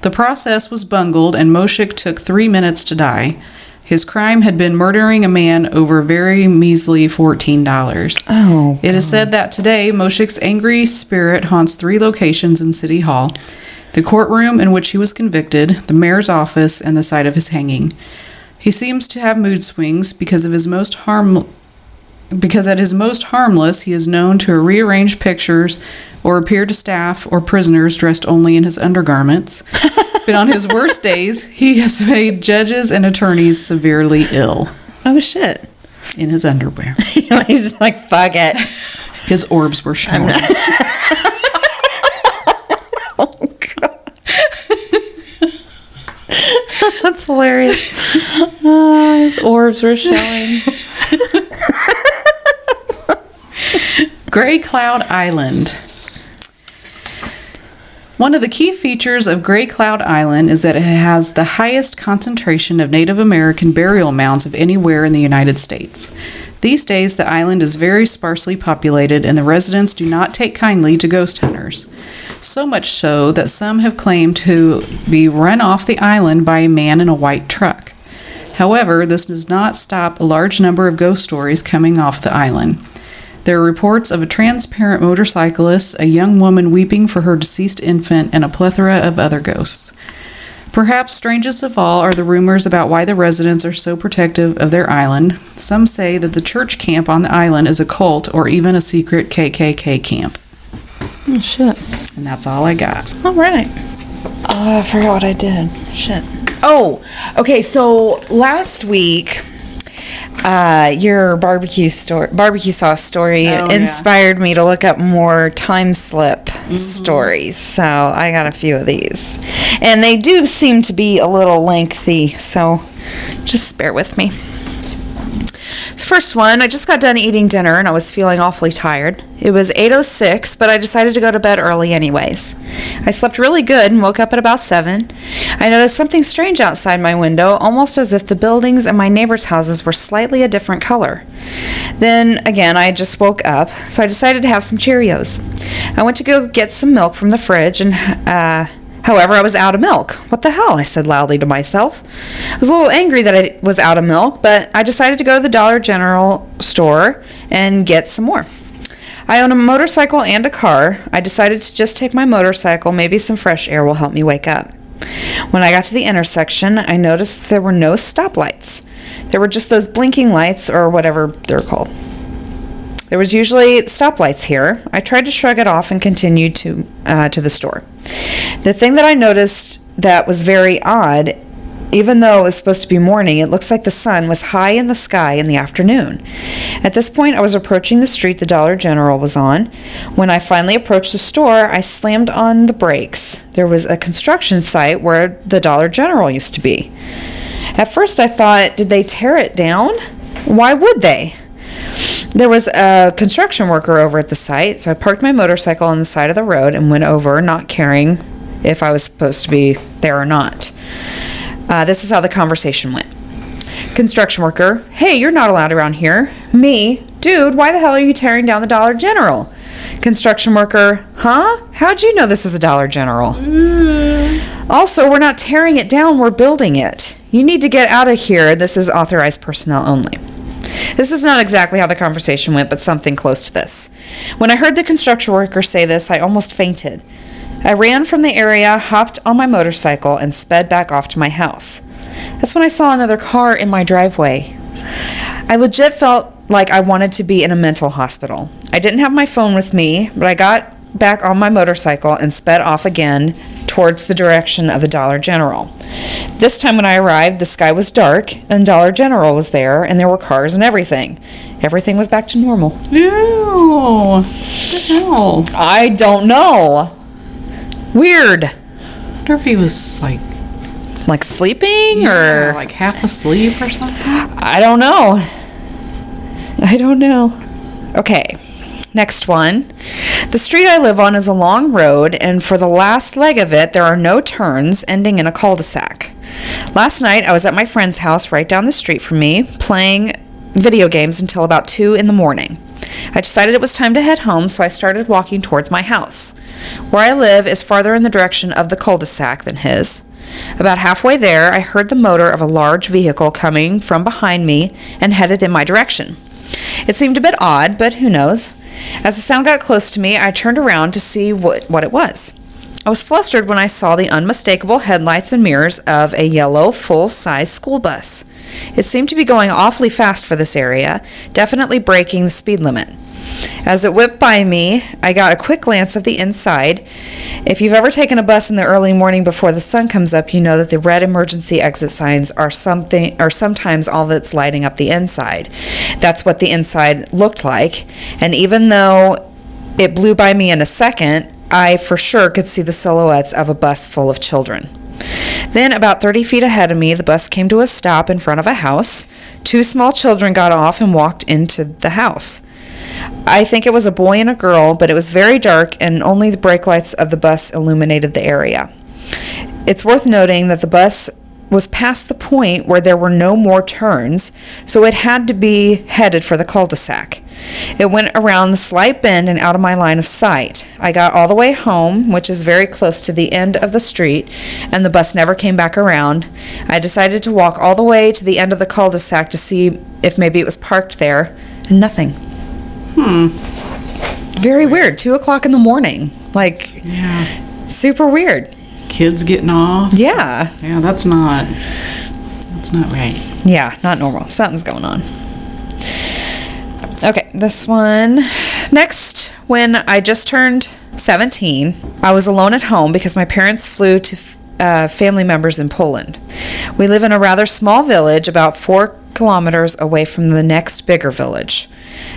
Speaker 3: The process was bungled, and Moshik took three minutes to die. His crime had been murdering a man over very measly $14.
Speaker 2: Oh.
Speaker 3: It is said that today Moshik's angry spirit haunts three locations in City Hall the courtroom in which he was convicted, the mayor's office, and the site of his hanging. He seems to have mood swings because of his most harm because at his most harmless he is known to rearrange pictures or appear to staff or prisoners dressed only in his undergarments. but on his worst days, he has made judges and attorneys severely ill
Speaker 2: Oh, shit.
Speaker 3: in his underwear.
Speaker 2: He's just like, fuck it.
Speaker 3: His orbs were showing.
Speaker 2: Oh, God. That's hilarious. Oh, his orbs were showing.
Speaker 3: Gray Cloud Island. One of the key features of Gray Cloud Island is that it has the highest concentration of Native American burial mounds of anywhere in the United States. These days, the island is very sparsely populated, and the residents do not take kindly to ghost hunters. So much so that some have claimed to be run off the island by a man in a white truck. However, this does not stop a large number of ghost stories coming off the island. There are reports of a transparent motorcyclist, a young woman weeping for her deceased infant, and a plethora of other ghosts. Perhaps strangest of all are the rumors about why the residents are so protective of their island. Some say that the church camp on the island is a cult or even a secret KKK camp.
Speaker 2: Oh, shit.
Speaker 3: And that's all I got.
Speaker 2: All right. Oh, I forgot what I did. Shit. Oh, okay. So last week, uh, your barbecue story, barbecue sauce story,
Speaker 3: Oh, yeah.
Speaker 2: inspired me to look up more time slip stories. So I got a few of these, and they do seem to be a little lengthy. So just bear with me. First one, I just got done eating dinner and I was feeling awfully tired. It was 8:06, but I decided to go to bed early anyways. I slept really good and woke up at about 7. I noticed something strange outside my window, almost as if the buildings in my neighbors' houses were slightly a different color. Then again, I just woke up, so I decided to have some Cheerios. I went to go get some milk from the fridge and uh However, I was out of milk. What the hell? I said loudly to myself. I was a little angry that I was out of milk, but I decided to go to the Dollar General store and get some more. I own a motorcycle and a car. I decided to just take my motorcycle. Maybe some fresh air will help me wake up. When I got to the intersection, I noticed there were no stoplights. There were just those blinking lights or whatever they're called. There was usually stoplights here. I tried to shrug it off and continued to uh, to the store. The thing that I noticed that was very odd, even though it was supposed to be morning, it looks like the sun was high in the sky in the afternoon. At this point, I was approaching the street the Dollar General was on. When I finally approached the store, I slammed on the brakes. There was a construction site where the Dollar General used to be. At first, I thought, did they tear it down? Why would they? There was a construction worker over at the site, so I parked my motorcycle on the side of the road and went over, not caring if I was supposed to be there or not. Uh, this is how the conversation went. Construction worker, hey, you're not allowed around here. Me, dude, why the hell are you tearing down the Dollar General? Construction worker, huh? How'd you know this is a Dollar General? Also, we're not tearing it down, we're building it. You need to get out of here. This is authorized personnel only. This is not exactly how the conversation went, but something close to this. When I heard the construction worker say this, I almost fainted. I ran from the area, hopped on my motorcycle, and sped back off to my house. That's when I saw another car in my driveway. I legit felt like I wanted to be in a mental hospital. I didn't have my phone with me, but I got back on my motorcycle and sped off again towards the direction of the Dollar General. This time when I arrived, the sky was dark and Dollar General was there and there were cars and everything. Everything was back to normal.
Speaker 3: Ew. What the hell?
Speaker 2: I don't know. Weird.
Speaker 3: I wonder if he was like,
Speaker 2: Like sleeping
Speaker 3: yeah,
Speaker 2: or
Speaker 3: like half asleep or something.
Speaker 2: I don't know. I don't know. Okay. Next one. The street I live on is a long road, and for the last leg of it, there are no turns ending in a cul de sac. Last night, I was at my friend's house right down the street from me, playing video games until about 2 in the morning. I decided it was time to head home, so I started walking towards my house. Where I live is farther in the direction of the cul de sac than his. About halfway there, I heard the motor of a large vehicle coming from behind me and headed in my direction. It seemed a bit odd, but who knows? As the sound got close to me, I turned around to see what, what it was. I was flustered when I saw the unmistakable headlights and mirrors of a yellow, full size school bus. It seemed to be going awfully fast for this area, definitely breaking the speed limit. As it whipped by me, I got a quick glance of the inside. If you've ever taken a bus in the early morning before the sun comes up, you know that the red emergency exit signs are something are sometimes all that's lighting up the inside. That's what the inside looked like, and even though it blew by me in a second, I for sure could see the silhouettes of a bus full of children. Then, about 30 feet ahead of me, the bus came to a stop in front of a house. Two small children got off and walked into the house. I think it was a boy and a girl, but it was very dark and only the brake lights of the bus illuminated the area. It's worth noting that the bus was past the point where there were no more turns, so it had to be headed for the cul de sac. It went around the slight bend and out of my line of sight. I got all the way home, which is very close to the end of the street, and the bus never came back around. I decided to walk all the way to the end of the cul de sac to see if maybe it was parked there, and nothing.
Speaker 3: Hmm.
Speaker 2: Very weird. Two o'clock in the morning. Like,
Speaker 3: Yeah.
Speaker 2: super weird.
Speaker 3: Kids getting off.
Speaker 2: Yeah.
Speaker 3: Yeah, that's not. That's not right.
Speaker 2: Yeah, not normal. Something's going on. Okay, this one. Next, when I just turned 17, I was alone at home because my parents flew to uh, family members in Poland. We live in a rather small village about four kilometers away from the next bigger village.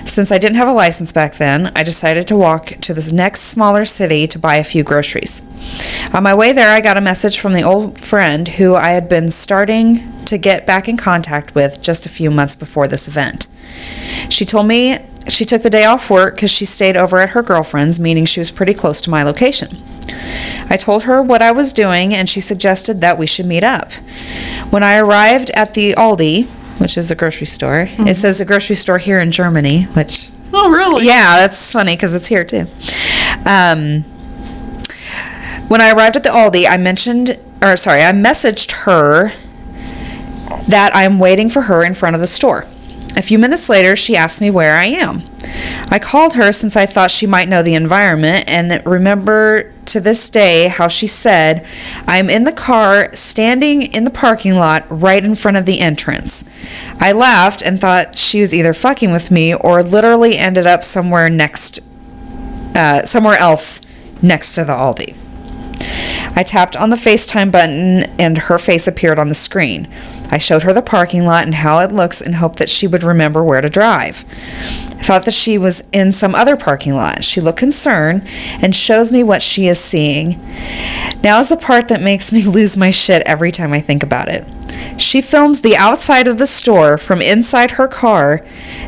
Speaker 2: Since I didn't have a license back then, I decided to walk to this next smaller city to buy a few groceries. On my way there, I got a message from the old friend who I had been starting to get back in contact with just a few months before this event. She told me she took the day off work because she stayed over at her girlfriend's, meaning she was pretty close to my location. I told her what I was doing, and she suggested that we should meet up. When I arrived at the Aldi, which is a grocery store, it says a grocery store here in Germany, which
Speaker 3: Oh, really?
Speaker 2: yeah, that's funny because it's here too. Um, when I arrived at the Aldi, I mentioned, or sorry, I messaged her that I'm waiting for her in front of the store. A few minutes later, she asked me where I am. I called her since I thought she might know the environment and remember to this day how she said, I'm in the car standing in the parking lot right in front of the entrance. I laughed and thought she was either fucking with me or literally ended up somewhere next, uh, somewhere else next to the Aldi. I tapped on the FaceTime button and her face appeared on the screen. I showed her the parking lot and how it looks and hoped that she would remember where to drive. I thought that she was in some other parking lot. She looked concerned and shows me what she is seeing. Now is the part that makes me lose my shit every time I think about it. She films the outside of the store from inside her car,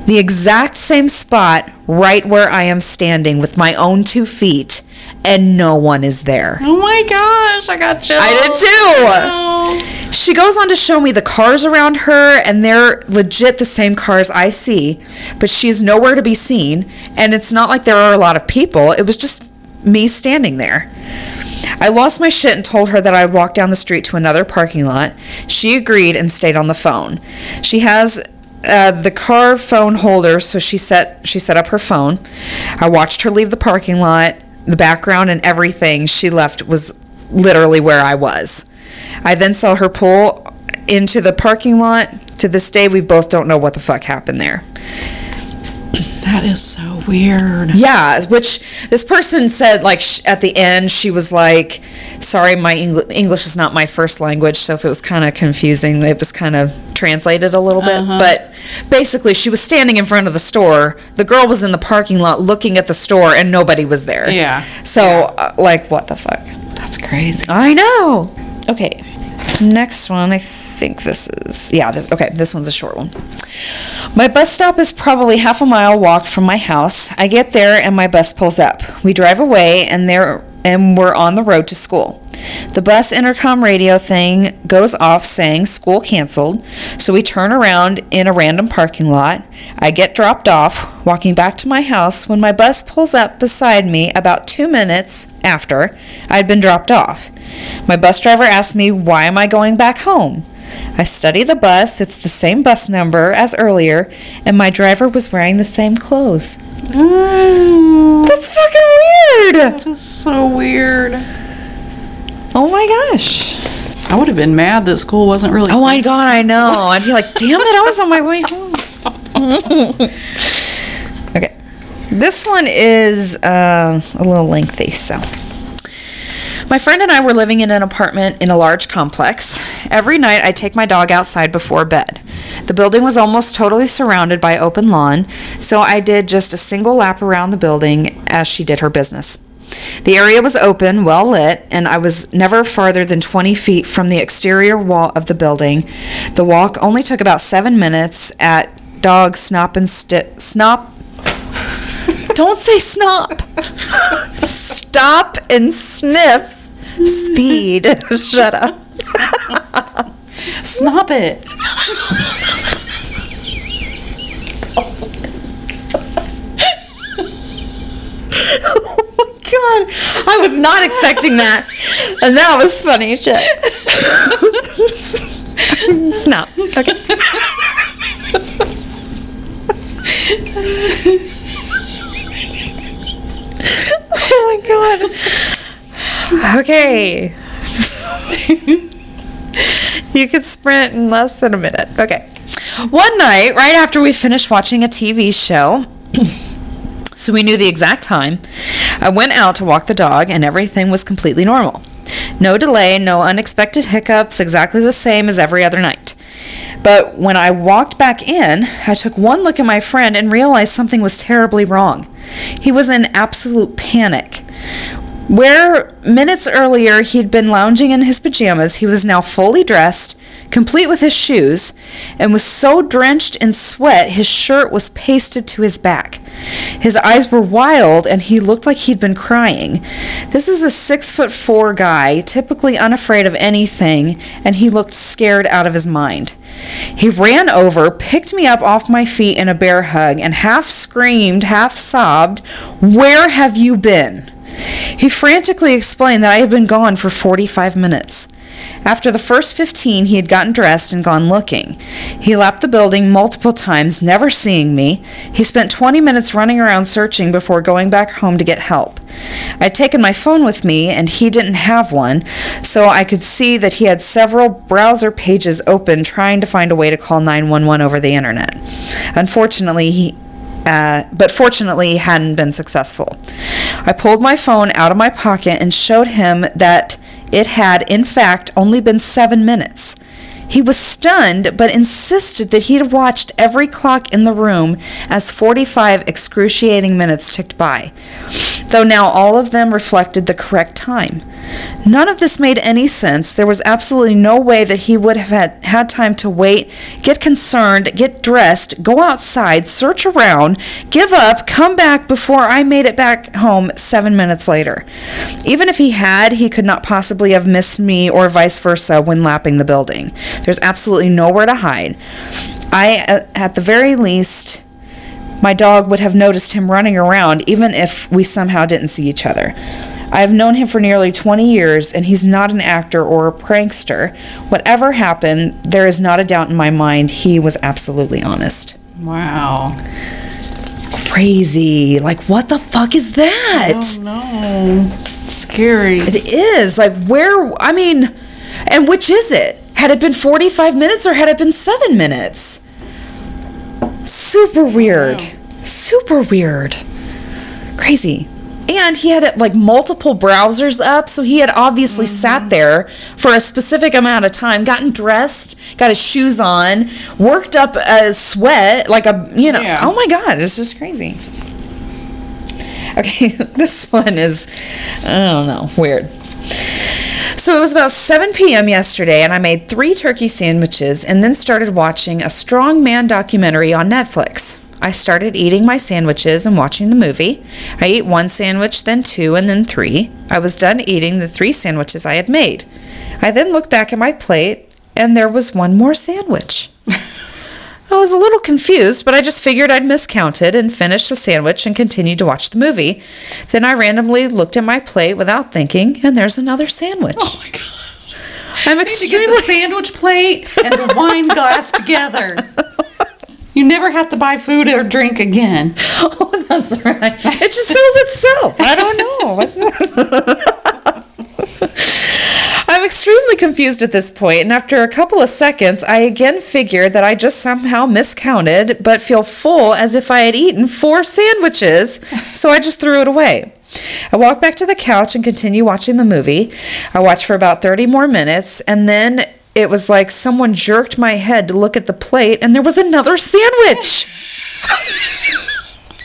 Speaker 2: the exact same spot right where I am standing with my own two feet, and no one is there.
Speaker 3: Oh my gosh, I got chills.
Speaker 2: I did too. She goes on to show me the cars around her, and they're legit the same cars I see, but she's nowhere to be seen, and it's not like there are a lot of people. It was just me standing there. I lost my shit and told her that I'd walk down the street to another parking lot. She agreed and stayed on the phone. She has uh, the car phone holder, so she set she set up her phone. I watched her leave the parking lot. The background and everything she left was literally where I was. I then saw her pull into the parking lot. To this day, we both don't know what the fuck happened there.
Speaker 3: That is so weird.
Speaker 2: Yeah, which this person said, like sh- at the end, she was like, "Sorry, my Engl- English is not my first language, so if it was kind of confusing, it was kind of translated a little bit." But basically, she was standing in front of the store. The girl was in the parking lot looking at the store, and nobody was there.
Speaker 3: Yeah.
Speaker 2: So, uh, like, what the fuck?
Speaker 3: That's crazy.
Speaker 2: I know. Okay. Next one, I think this is yeah. This, okay, this one's a short one. My bus stop is probably half a mile walk from my house. I get there and my bus pulls up. We drive away and there and we're on the road to school. The bus intercom radio thing goes off saying school canceled, so we turn around in a random parking lot. I get dropped off, walking back to my house when my bus pulls up beside me about two minutes after I'd been dropped off. My bus driver asked me, Why am I going back home? I study the bus, it's the same bus number as earlier, and my driver was wearing the same clothes. That's fucking weird!
Speaker 3: That is so weird.
Speaker 2: Oh my gosh.
Speaker 3: I would have been mad that school wasn't really.
Speaker 2: Oh my god, I know. I'd be like, damn it, I was on my way home. okay. This one is uh, a little lengthy, so. My friend and I were living in an apartment in a large complex. Every night I take my dog outside before bed. The building was almost totally surrounded by open lawn, so I did just a single lap around the building as she did her business. The area was open, well lit, and I was never farther than 20 feet from the exterior wall of the building. The walk only took about seven minutes at dog snop and sti- snop. Don't say snop. Stop and sniff speed. Shut up.
Speaker 3: Snop it.
Speaker 2: Oh my god. I was not expecting that. And that was funny shit. Snap. Okay. oh my god. Okay. you could sprint in less than a minute. Okay. One night, right after we finished watching a TV show, so we knew the exact time. I went out to walk the dog, and everything was completely normal. No delay, no unexpected hiccups, exactly the same as every other night. But when I walked back in, I took one look at my friend and realized something was terribly wrong. He was in absolute panic. Where minutes earlier he'd been lounging in his pajamas, he was now fully dressed, complete with his shoes, and was so drenched in sweat his shirt was pasted to his back. His eyes were wild and he looked like he'd been crying. This is a six foot four guy, typically unafraid of anything, and he looked scared out of his mind. He ran over, picked me up off my feet in a bear hug, and half screamed, half sobbed, Where have you been? He frantically explained that I had been gone for 45 minutes. After the first 15, he had gotten dressed and gone looking. He lapped the building multiple times, never seeing me. He spent 20 minutes running around searching before going back home to get help. I'd taken my phone with me, and he didn't have one, so I could see that he had several browser pages open trying to find a way to call 911 over the internet. Unfortunately, he, uh, but fortunately, hadn't been successful. I pulled my phone out of my pocket and showed him that it had, in fact, only been seven minutes. He was stunned, but insisted that he'd watched every clock in the room as 45 excruciating minutes ticked by, though now all of them reflected the correct time. None of this made any sense. There was absolutely no way that he would have had, had time to wait, get concerned, get dressed, go outside, search around, give up, come back before I made it back home seven minutes later. Even if he had, he could not possibly have missed me or vice versa when lapping the building. There's absolutely nowhere to hide. I, uh, at the very least, my dog would have noticed him running around even if we somehow didn't see each other. I have known him for nearly 20 years, and he's not an actor or a prankster. Whatever happened, there is not a doubt in my mind he was absolutely honest.
Speaker 3: Wow.
Speaker 2: Crazy. Like, what the fuck is that?
Speaker 3: Oh no. Scary.
Speaker 2: It is. Like, where, I mean, and which is it? Had it been 45 minutes or had it been seven minutes? Super weird. Super weird. Crazy. And he had like multiple browsers up, so he had obviously mm-hmm. sat there for a specific amount of time, gotten dressed, got his shoes on, worked up a sweat, like a, you know,
Speaker 3: Yeah.
Speaker 2: oh my God, it's just crazy. Okay, this one is, I don't know, weird. So it was about 7 p.m. yesterday, and I made three turkey sandwiches and then started watching a strong man documentary on Netflix. I started eating my sandwiches and watching the movie. I ate one sandwich, then two, and then three. I was done eating the three sandwiches I had made. I then looked back at my plate, and there was one more sandwich. I was a little confused, but I just figured I'd miscounted and finished the sandwich and continued to watch the movie. Then I randomly looked at my plate without thinking, and there's another sandwich.
Speaker 3: Oh my god.
Speaker 2: I'm
Speaker 3: You need to get the sandwich plate and the wine glass together. You never have to buy food or drink again.
Speaker 2: Oh, that's right. It just fills itself. I don't know. I'm extremely confused at this point, and after a couple of seconds, I again figure that I just somehow miscounted, but feel full as if I had eaten four sandwiches, so I just threw it away. I walk back to the couch and continue watching the movie. I watch for about 30 more minutes, and then it was like someone jerked my head to look at the plate, and there was another sandwich.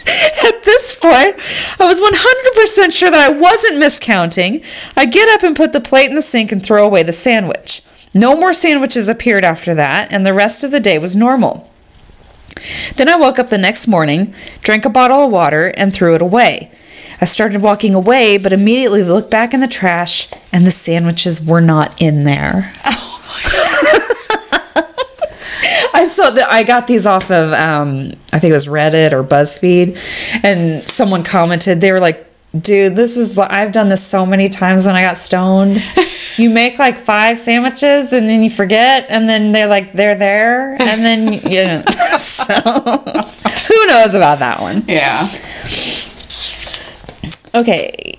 Speaker 2: At this point, I was 100% sure that I wasn't miscounting. I get up and put the plate in the sink and throw away the sandwich. No more sandwiches appeared after that, and the rest of the day was normal. Then I woke up the next morning, drank a bottle of water, and threw it away. I started walking away, but immediately looked back in the trash, and the sandwiches were not in there. I saw that I got these off of um, I think it was Reddit or BuzzFeed, and someone commented they were like, "Dude, this is I've done this so many times when I got stoned. You make like five sandwiches and then you forget, and then they're like they're there, and then you know. so who knows about that one?
Speaker 3: Yeah.
Speaker 2: Okay.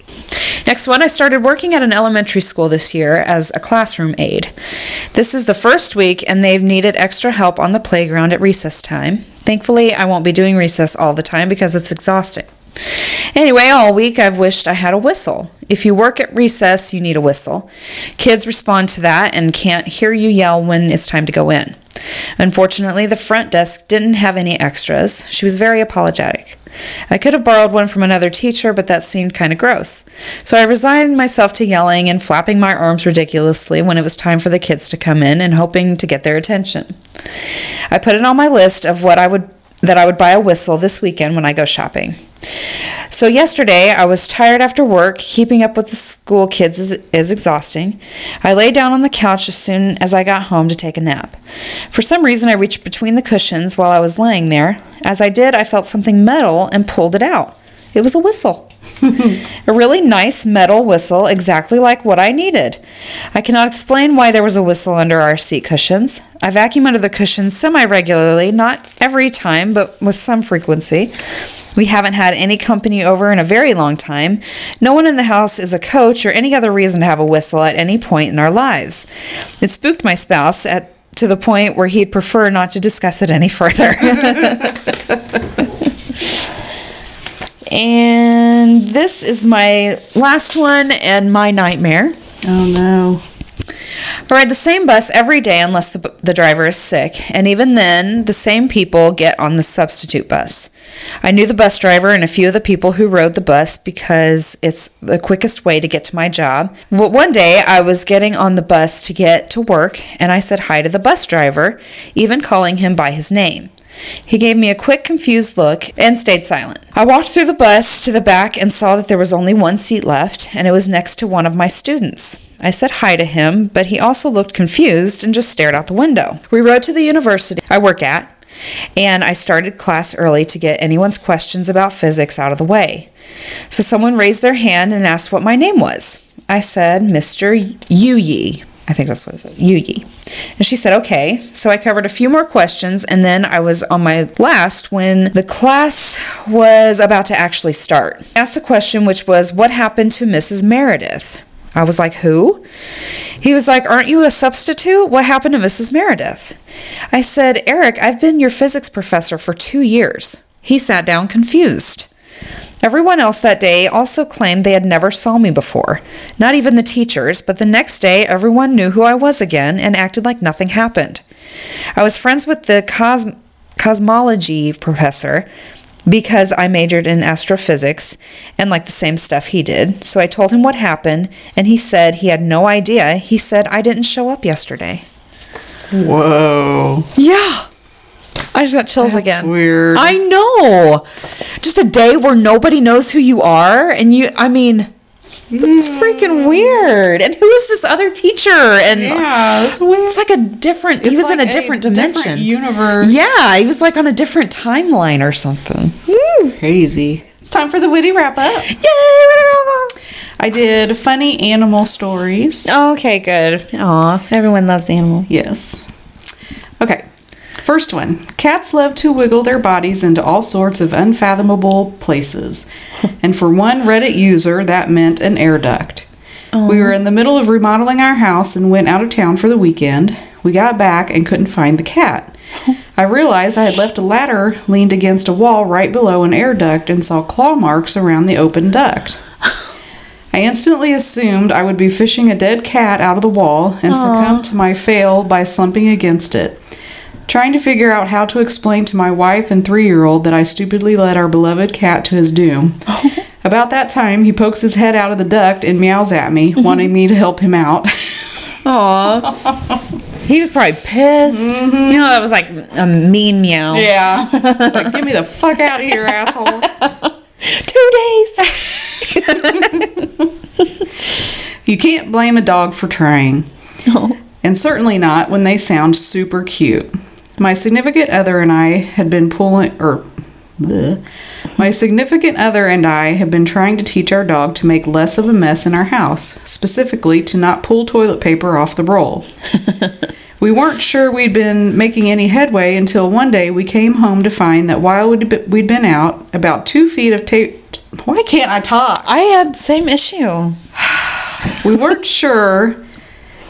Speaker 2: Next one, I started working at an elementary school this year as a classroom aide. This is the first week, and they've needed extra help on the playground at recess time. Thankfully, I won't be doing recess all the time because it's exhausting. Anyway, all week I've wished I had a whistle. If you work at recess, you need a whistle. Kids respond to that and can't hear you yell when it's time to go in. Unfortunately, the front desk didn't have any extras. She was very apologetic. I could have borrowed one from another teacher, but that seemed kind of gross. So I resigned myself to yelling and flapping my arms ridiculously when it was time for the kids to come in and hoping to get their attention. I put it on my list of what I would that I would buy a whistle this weekend when I go shopping. So yesterday, I was tired after work. Keeping up with the school kids is, is exhausting. I lay down on the couch as soon as I got home to take a nap. For some reason, I reached between the cushions while I was laying there. As I did, I felt something metal and pulled it out. It was a whistle. a really nice metal whistle, exactly like what I needed. I cannot explain why there was a whistle under our seat cushions. I vacuum under the cushions semi regularly, not every time, but with some frequency. We haven't had any company over in a very long time. No one in the house is a coach or any other reason to have a whistle at any point in our lives. It spooked my spouse at to the point where he'd prefer not to discuss it any further. and this is my last one and my nightmare.
Speaker 3: Oh no.
Speaker 2: I ride the same bus every day unless the, the driver is sick, and even then, the same people get on the substitute bus. I knew the bus driver and a few of the people who rode the bus because it's the quickest way to get to my job. But one day, I was getting on the bus to get to work, and I said hi to the bus driver, even calling him by his name. He gave me a quick, confused look and stayed silent. I walked through the bus to the back and saw that there was only one seat left, and it was next to one of my students. I said hi to him, but he also looked confused and just stared out the window. We rode to the university I work at, and I started class early to get anyone's questions about physics out of the way. So someone raised their hand and asked what my name was. I said, Mr. Yuyi. I think that's what it said, Yuyi. And she said, okay. So I covered a few more questions, and then I was on my last when the class was about to actually start. I asked a question which was, what happened to Mrs. Meredith? I was like, Who? He was like, Aren't you a substitute? What happened to Mrs. Meredith? I said, Eric, I've been your physics professor for two years. He sat down confused. Everyone else that day also claimed they had never saw me before. Not even the teachers, but the next day everyone knew who I was again and acted like nothing happened. I was friends with the cos- cosmology professor because I majored in astrophysics and like the same stuff he did. So I told him what happened, and he said he had no idea. He said I didn't show up yesterday.
Speaker 3: Whoa.
Speaker 2: Yeah. I just got chills
Speaker 3: That's
Speaker 2: again.
Speaker 3: weird.
Speaker 2: I know. Just a day where nobody knows who you are, and you, I mean, that's mm. freaking weird. And who is this other teacher? And
Speaker 3: Yeah, that's weird.
Speaker 2: it's like a different, he
Speaker 3: It's
Speaker 2: was in a different dimension.
Speaker 3: different universe.
Speaker 2: Yeah, he was like on a different timeline or something. Woo.
Speaker 3: Crazy. It's time for the witty wrap up.
Speaker 2: Yay, whatever.
Speaker 3: I did funny animal stories.
Speaker 2: Okay, good. Aw, everyone loves animals.
Speaker 3: Yes. Okay. First one. Cats love to wiggle their bodies into all sorts of unfathomable places. and for one Reddit user, that meant an air duct. We were in the middle of remodeling our house and went out of town for the weekend. We got back and couldn't find the cat. I realized I had left a ladder leaned against a wall right below an air duct and saw claw marks around the open duct. I instantly assumed I would be fishing a dead cat out of the wall and succumbed to my fail by slumping against it. Trying to figure out how to explain to my wife and three year old that I stupidly led our beloved cat to his doom. About that time, he pokes his head out of the duct and meows at me, mm-hmm. wanting me to help him out.
Speaker 2: Aw. he was probably pissed. Mm-hmm. You know, that was like a mean meow.
Speaker 3: yeah. It's like, get me the fuck out of here, asshole.
Speaker 2: Two days.
Speaker 3: You can't blame a dog for trying. And certainly not when they sound super cute. My significant other and I had been pulling, or bleh. my significant other and I have been trying to teach our dog to make less of a mess in our house, specifically to not pull toilet paper off the roll. we weren't sure we'd been making any headway until one day we came home to find that while we'd be- we'd been out, about two feet of tape. Why can't I talk?
Speaker 2: I had the same issue.
Speaker 3: We weren't sure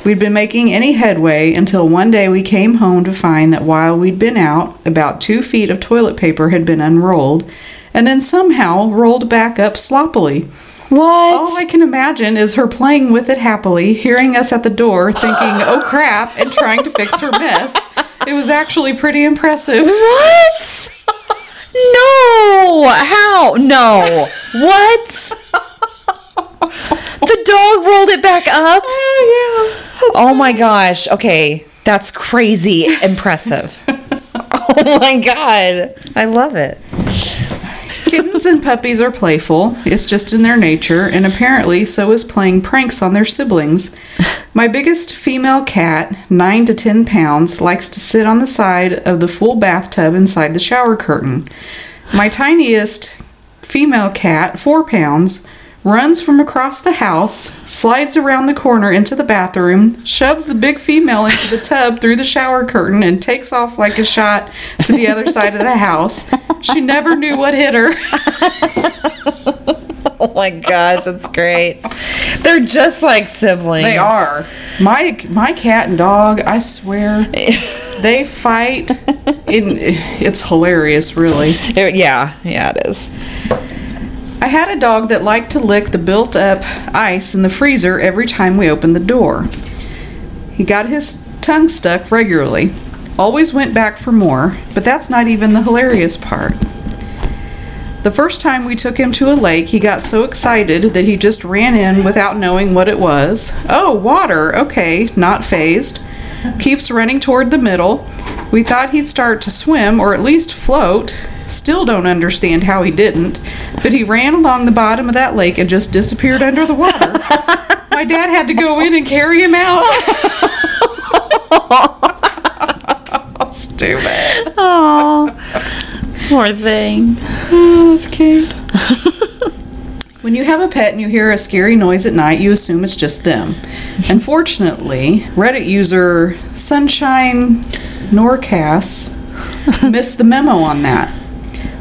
Speaker 3: we'd been making any headway until one day we came home to find that while we'd been out, about two feet of toilet paper had been unrolled and then somehow rolled back up sloppily.
Speaker 2: What?
Speaker 3: All I can imagine is her playing with it happily, hearing us at the door, thinking, oh crap, and trying to fix her mess. It was actually pretty impressive.
Speaker 2: what? No. How? No. What? The dog rolled it back up? Oh, oh my gosh. Okay. That's crazy impressive. oh my god. I love it.
Speaker 3: Kittens and puppies are playful. It's just in their nature, and apparently so is playing pranks on their siblings. My biggest female cat, 9 to 10 pounds, likes to sit on the side of the full bathtub inside the shower curtain. My tiniest female cat, four pounds, runs from across the house, slides around the corner into the bathroom, shoves the big female into the tub through the shower curtain, and takes off like a shot to the other side of the house. She never knew what hit her.
Speaker 2: Oh my gosh, that's great. They're just like siblings.
Speaker 3: They are. My my cat and dog, I swear, they fight. In, it's hilarious, really.
Speaker 2: It- yeah, yeah, it is.
Speaker 3: I had a dog that liked to lick the built up ice in the freezer every time we opened the door. He got his tongue stuck regularly, always went back for more, but that's not even the hilarious part. The first time we took him to a lake, he got so excited that he just ran in without knowing what it was. Oh, water, okay, not phased. Keeps running toward the middle. We thought he'd start to swim or at least float. Still don't understand how he didn't, but he ran along the bottom of that lake and just disappeared under the water. My dad had to go in and carry him out. Stupid.
Speaker 2: Oh, poor thing.
Speaker 3: Oh, that's cute. when you have a pet and you hear a scary noise at night, you assume it's just them. Unfortunately, Reddit user Sunshine Norcas missed the memo on that.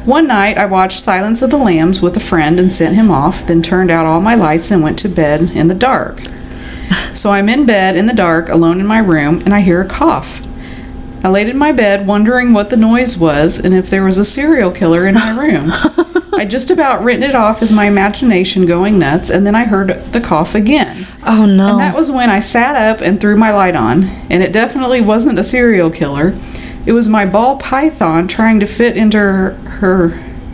Speaker 3: One night, I watched Silence of the Lambs with a friend and sent him off, then turned out all my lights and went to bed in the dark. So I'm in bed in the dark, alone in my room, and I hear a cough. I laid in my bed wondering what the noise was and if there was a serial killer in my room. I just about written it off as my imagination going nuts, and then I heard the cough again.
Speaker 2: Oh no.
Speaker 3: And that was when I sat up and threw my light on, and it definitely wasn't a serial killer. It was my ball python trying to fit into her, her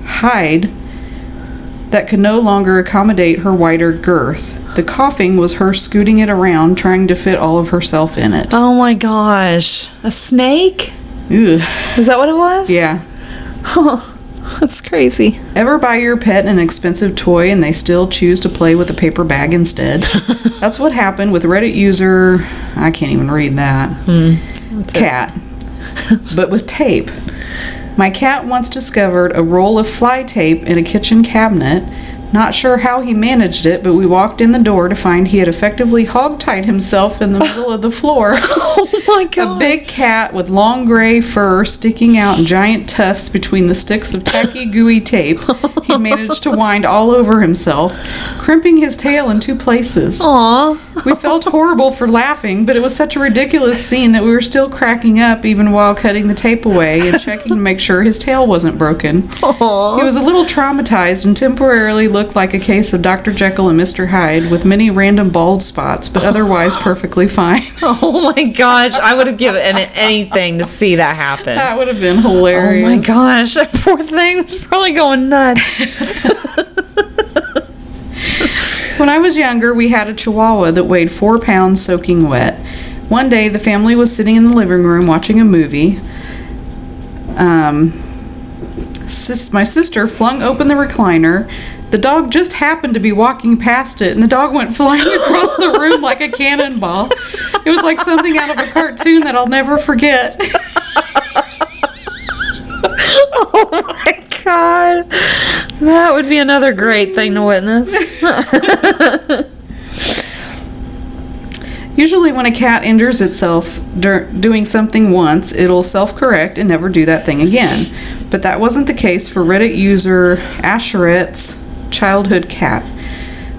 Speaker 3: hide that could no longer accommodate her wider girth. The coughing was her scooting it around, trying to fit all of herself in it.
Speaker 2: oh my gosh. A snake?
Speaker 3: Ugh.
Speaker 2: Is that what it was?
Speaker 3: Yeah.
Speaker 2: That's crazy.
Speaker 3: Ever buy your pet an expensive toy and they still choose to play with a paper bag instead? That's what happened with Reddit user. I can't even read that. Hmm. cat. But with tape. My cat once discovered a roll of fly tape in a kitchen cabinet. Not sure how he managed it, but we walked in the door to find he had effectively hogtied himself in the middle of the floor.
Speaker 2: Oh my god.
Speaker 3: A big cat with long gray fur sticking out in giant tufts between the sticks of tacky, gooey tape. He managed to wind all over himself, crimping his tail in two places.
Speaker 2: Aw.
Speaker 3: We felt horrible for laughing, but it was such a ridiculous scene that we were still cracking up even while cutting the tape away and checking to make sure his tail wasn't broken. He was a little traumatized and temporarily looked like a case of Dr. Jekyll and Mr. Hyde with many random bald spots, but otherwise perfectly fine.
Speaker 2: Oh my gosh. I would have given anything to see that happen.
Speaker 3: That would have been hilarious.
Speaker 2: Oh my gosh. That poor thing was probably going nuts.
Speaker 3: When I was younger, we had a chihuahua that weighed four pounds soaking wet. One day, the family was sitting in the living room watching a movie. Um, sis- my sister flung open the recliner. The dog just happened to be walking past it, and the dog went flying across the room like a cannonball. It was like something out of a cartoon that I'll never forget.
Speaker 2: Oh my god. That would be another great thing to witness.
Speaker 3: Usually, when a cat injures itself dur- doing something once, it'll self correct and never do that thing again. But that wasn't the case for Reddit user Asheret's childhood cat.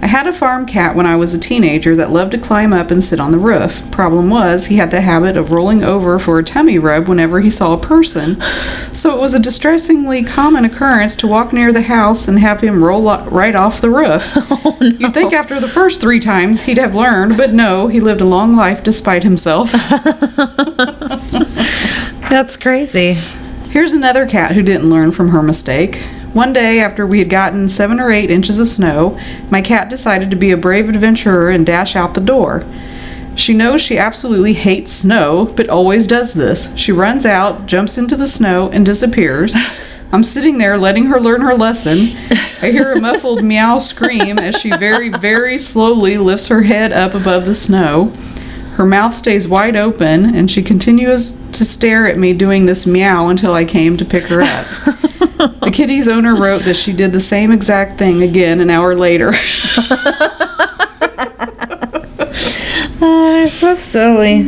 Speaker 3: I had a farm cat when I was a teenager that loved to climb up and sit on the roof. Problem was, he had the habit of rolling over for a tummy rub whenever he saw a person. So it was a distressingly common occurrence to walk near the house and have him roll right off the roof. Oh, You'd think after the first three times he'd have learned, but no, he lived a long life despite himself.
Speaker 2: That's crazy.
Speaker 3: Here's another cat who didn't learn from her mistake. One day, after we had gotten seven or eight inches of snow, my cat decided to be a brave adventurer and dash out the door. She knows she absolutely hates snow, but always does this. She runs out, jumps into the snow, and disappears. I'm sitting there letting her learn her lesson. I hear a muffled meow scream as she very, very slowly lifts her head up above the snow. Her mouth stays wide open, and she continues to stare at me doing this meow until I came to pick her up. The kitty's owner wrote that she did the same exact thing again an hour later.
Speaker 4: Oh, they're so silly.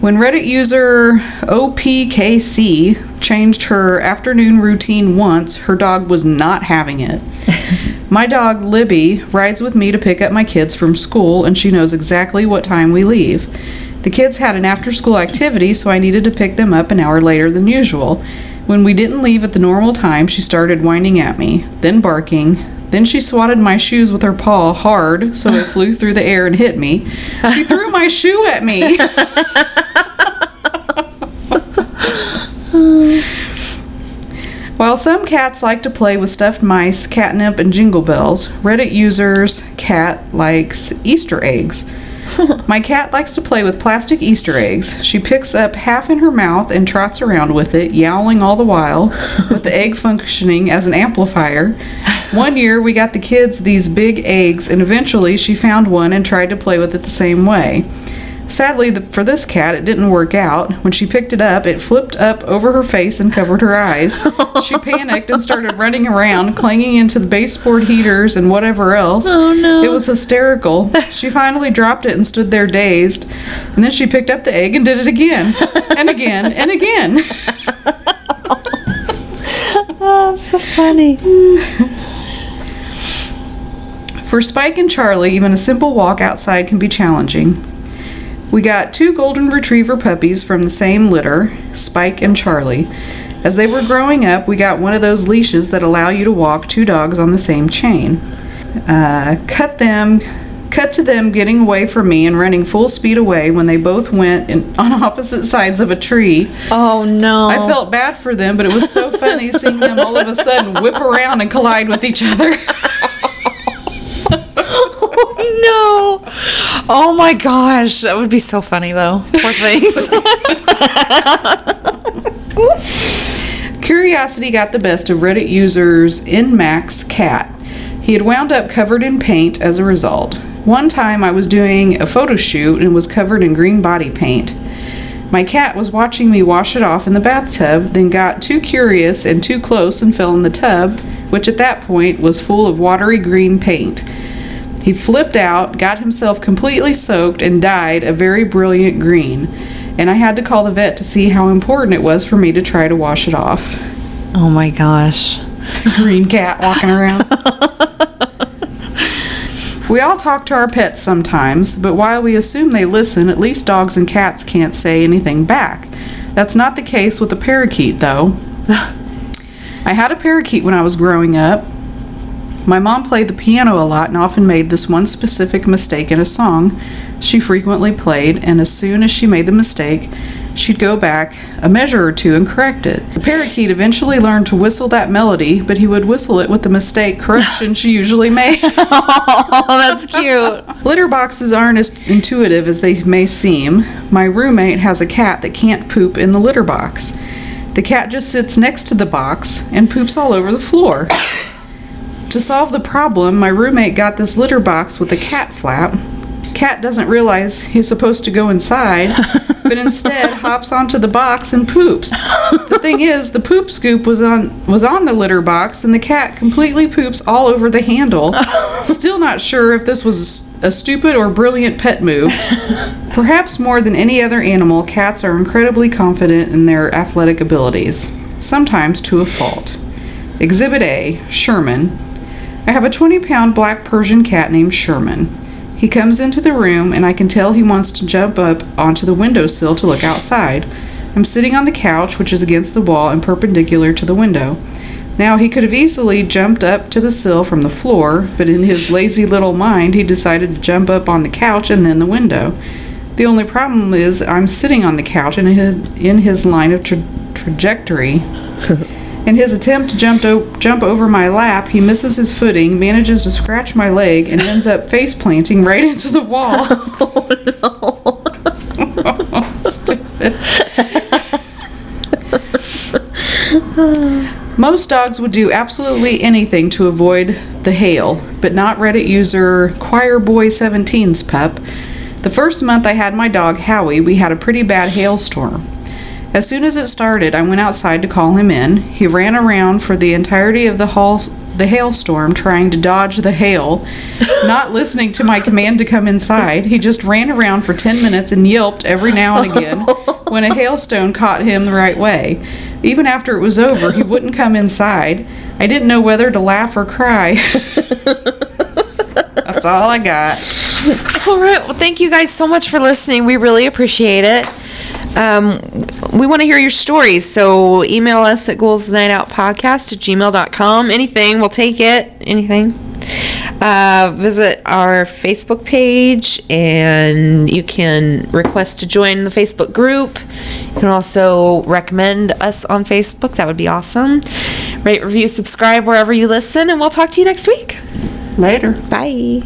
Speaker 3: When Reddit user OPKC changed her afternoon routine once, her dog was not having it. my dog, Libby, rides with me to pick up my kids from school, and she knows exactly what time we leave. The kids had an after school activity, so I needed to pick them up an hour later than usual. When we didn't leave at the normal time, she started whining at me, then barking. Then she swatted my shoes with her paw hard, so it flew through the air and hit me. She threw my shoe at me. While some cats like to play with stuffed mice, catnip, and jingle bells, Reddit users cat likes Easter eggs. My cat likes to play with plastic Easter eggs. She picks up half in her mouth and trots around with it, yowling all the while, with the egg functioning as an amplifier. One year, we got the kids these big eggs, and eventually she found one and tried to play with it the same way. Sadly, the, for this cat, it didn't work out. When she picked it up, it flipped up over her face and covered her eyes. she panicked and started running around, clanging into the baseboard heaters and whatever else.
Speaker 4: Oh, no.
Speaker 3: It was hysterical. She finally dropped it and stood there dazed. And then she picked up the egg and did it again, and again, and again.
Speaker 4: Oh, that's so funny.
Speaker 3: For Spike and Charlie, even a simple walk outside can be challenging. We got two golden retriever puppies from the same litter, Spike and Charlie. As they were growing up, we got one of those leashes that allow you to walk two dogs on the same chain. Uh, cut them, cut to them getting away from me and running full speed away when they both went in, on opposite sides of a tree.
Speaker 4: Oh no.
Speaker 3: I felt bad for them, but it was so funny seeing them all of a sudden whip around and collide with each other.
Speaker 4: oh no. Oh my gosh, that would be so funny though. Poor things.
Speaker 3: Curiosity got the best of Reddit users Nmax Cat. He had wound up covered in paint as a result. One time I was doing a photo shoot and was covered in green body paint. My cat was watching me wash it off in the bathtub, then got too curious and too close and fell in the tub, which at that point was full of watery green paint. He flipped out, got himself completely soaked, and dyed a very brilliant green. And I had to call the vet to see how important it was for me to try to wash it off.
Speaker 4: oh my gosh.
Speaker 3: Green cat walking around. we all talk to our pets sometimes, but while we assume they listen, at least dogs and cats can't say anything back. That's not the case with a parakeet, though. I had a parakeet when I was growing up. My mom played the piano a lot and often made this one specific mistake in a song she frequently played, and as soon as she made the mistake, she'd go back a measure or two and correct it. The parakeet eventually learned to whistle that melody, but he would whistle it with the mistake correction she usually made.
Speaker 4: Oh, that's cute.
Speaker 3: Litter boxes aren't as intuitive as they may seem. My roommate has a cat that can't poop in the litter box. The cat just sits next to the box and poops all over the floor. To solve the problem, my roommate got this litter box with a cat flap. Cat doesn't realize he's supposed to go inside, but instead hops onto the box and poops. The thing is, the poop scoop was on was on the litter box, and the cat completely poops all over the handle. Still not sure if this was a stupid or brilliant pet move. Perhaps more than any other animal, cats are incredibly confident in their athletic abilities, sometimes to a fault. Exhibit A Sherman. I have a 20 pound black Persian cat named Sherman. He comes into the room, and I can tell he wants to jump up onto the windowsill to look outside. I'm sitting on the couch, which is against the wall and perpendicular to the window. Now, he could have easily jumped up to the sill from the floor, but in his lazy little mind, he decided to jump up on the couch and then the window. The only problem is I'm sitting on the couch and in his, in his line of tra- trajectory. In his attempt to jump, o- jump over my lap, he misses his footing, manages to scratch my leg, and ends up face planting right into the wall. Stupid. Most dogs would do absolutely anything to avoid the hail, but not Reddit user Choirboy17's pup. The first month I had my dog Howie, we had a pretty bad hailstorm. As soon as it started, I went outside to call him in. He ran around for the entirety of the hall, the hailstorm, trying to dodge the hail, not listening to my command to come inside. He just ran around for 10 minutes and yelped every now and again when a hailstone caught him the right way. Even after it was over, he wouldn't come inside. I didn't know whether to laugh or cry. That's all I got.
Speaker 2: All right. Well, thank you guys so much for listening. We really appreciate it. Um, we want to hear your stories, so email us at ghoulsnightoutpodcast at gmail.com. Anything, we'll take it. Anything. Uh, visit our Facebook page and you can request to join the Facebook group. You can also recommend us on Facebook. That would be awesome. Rate, review, subscribe wherever you listen, and we'll talk to you next week.
Speaker 3: Later.
Speaker 2: Bye.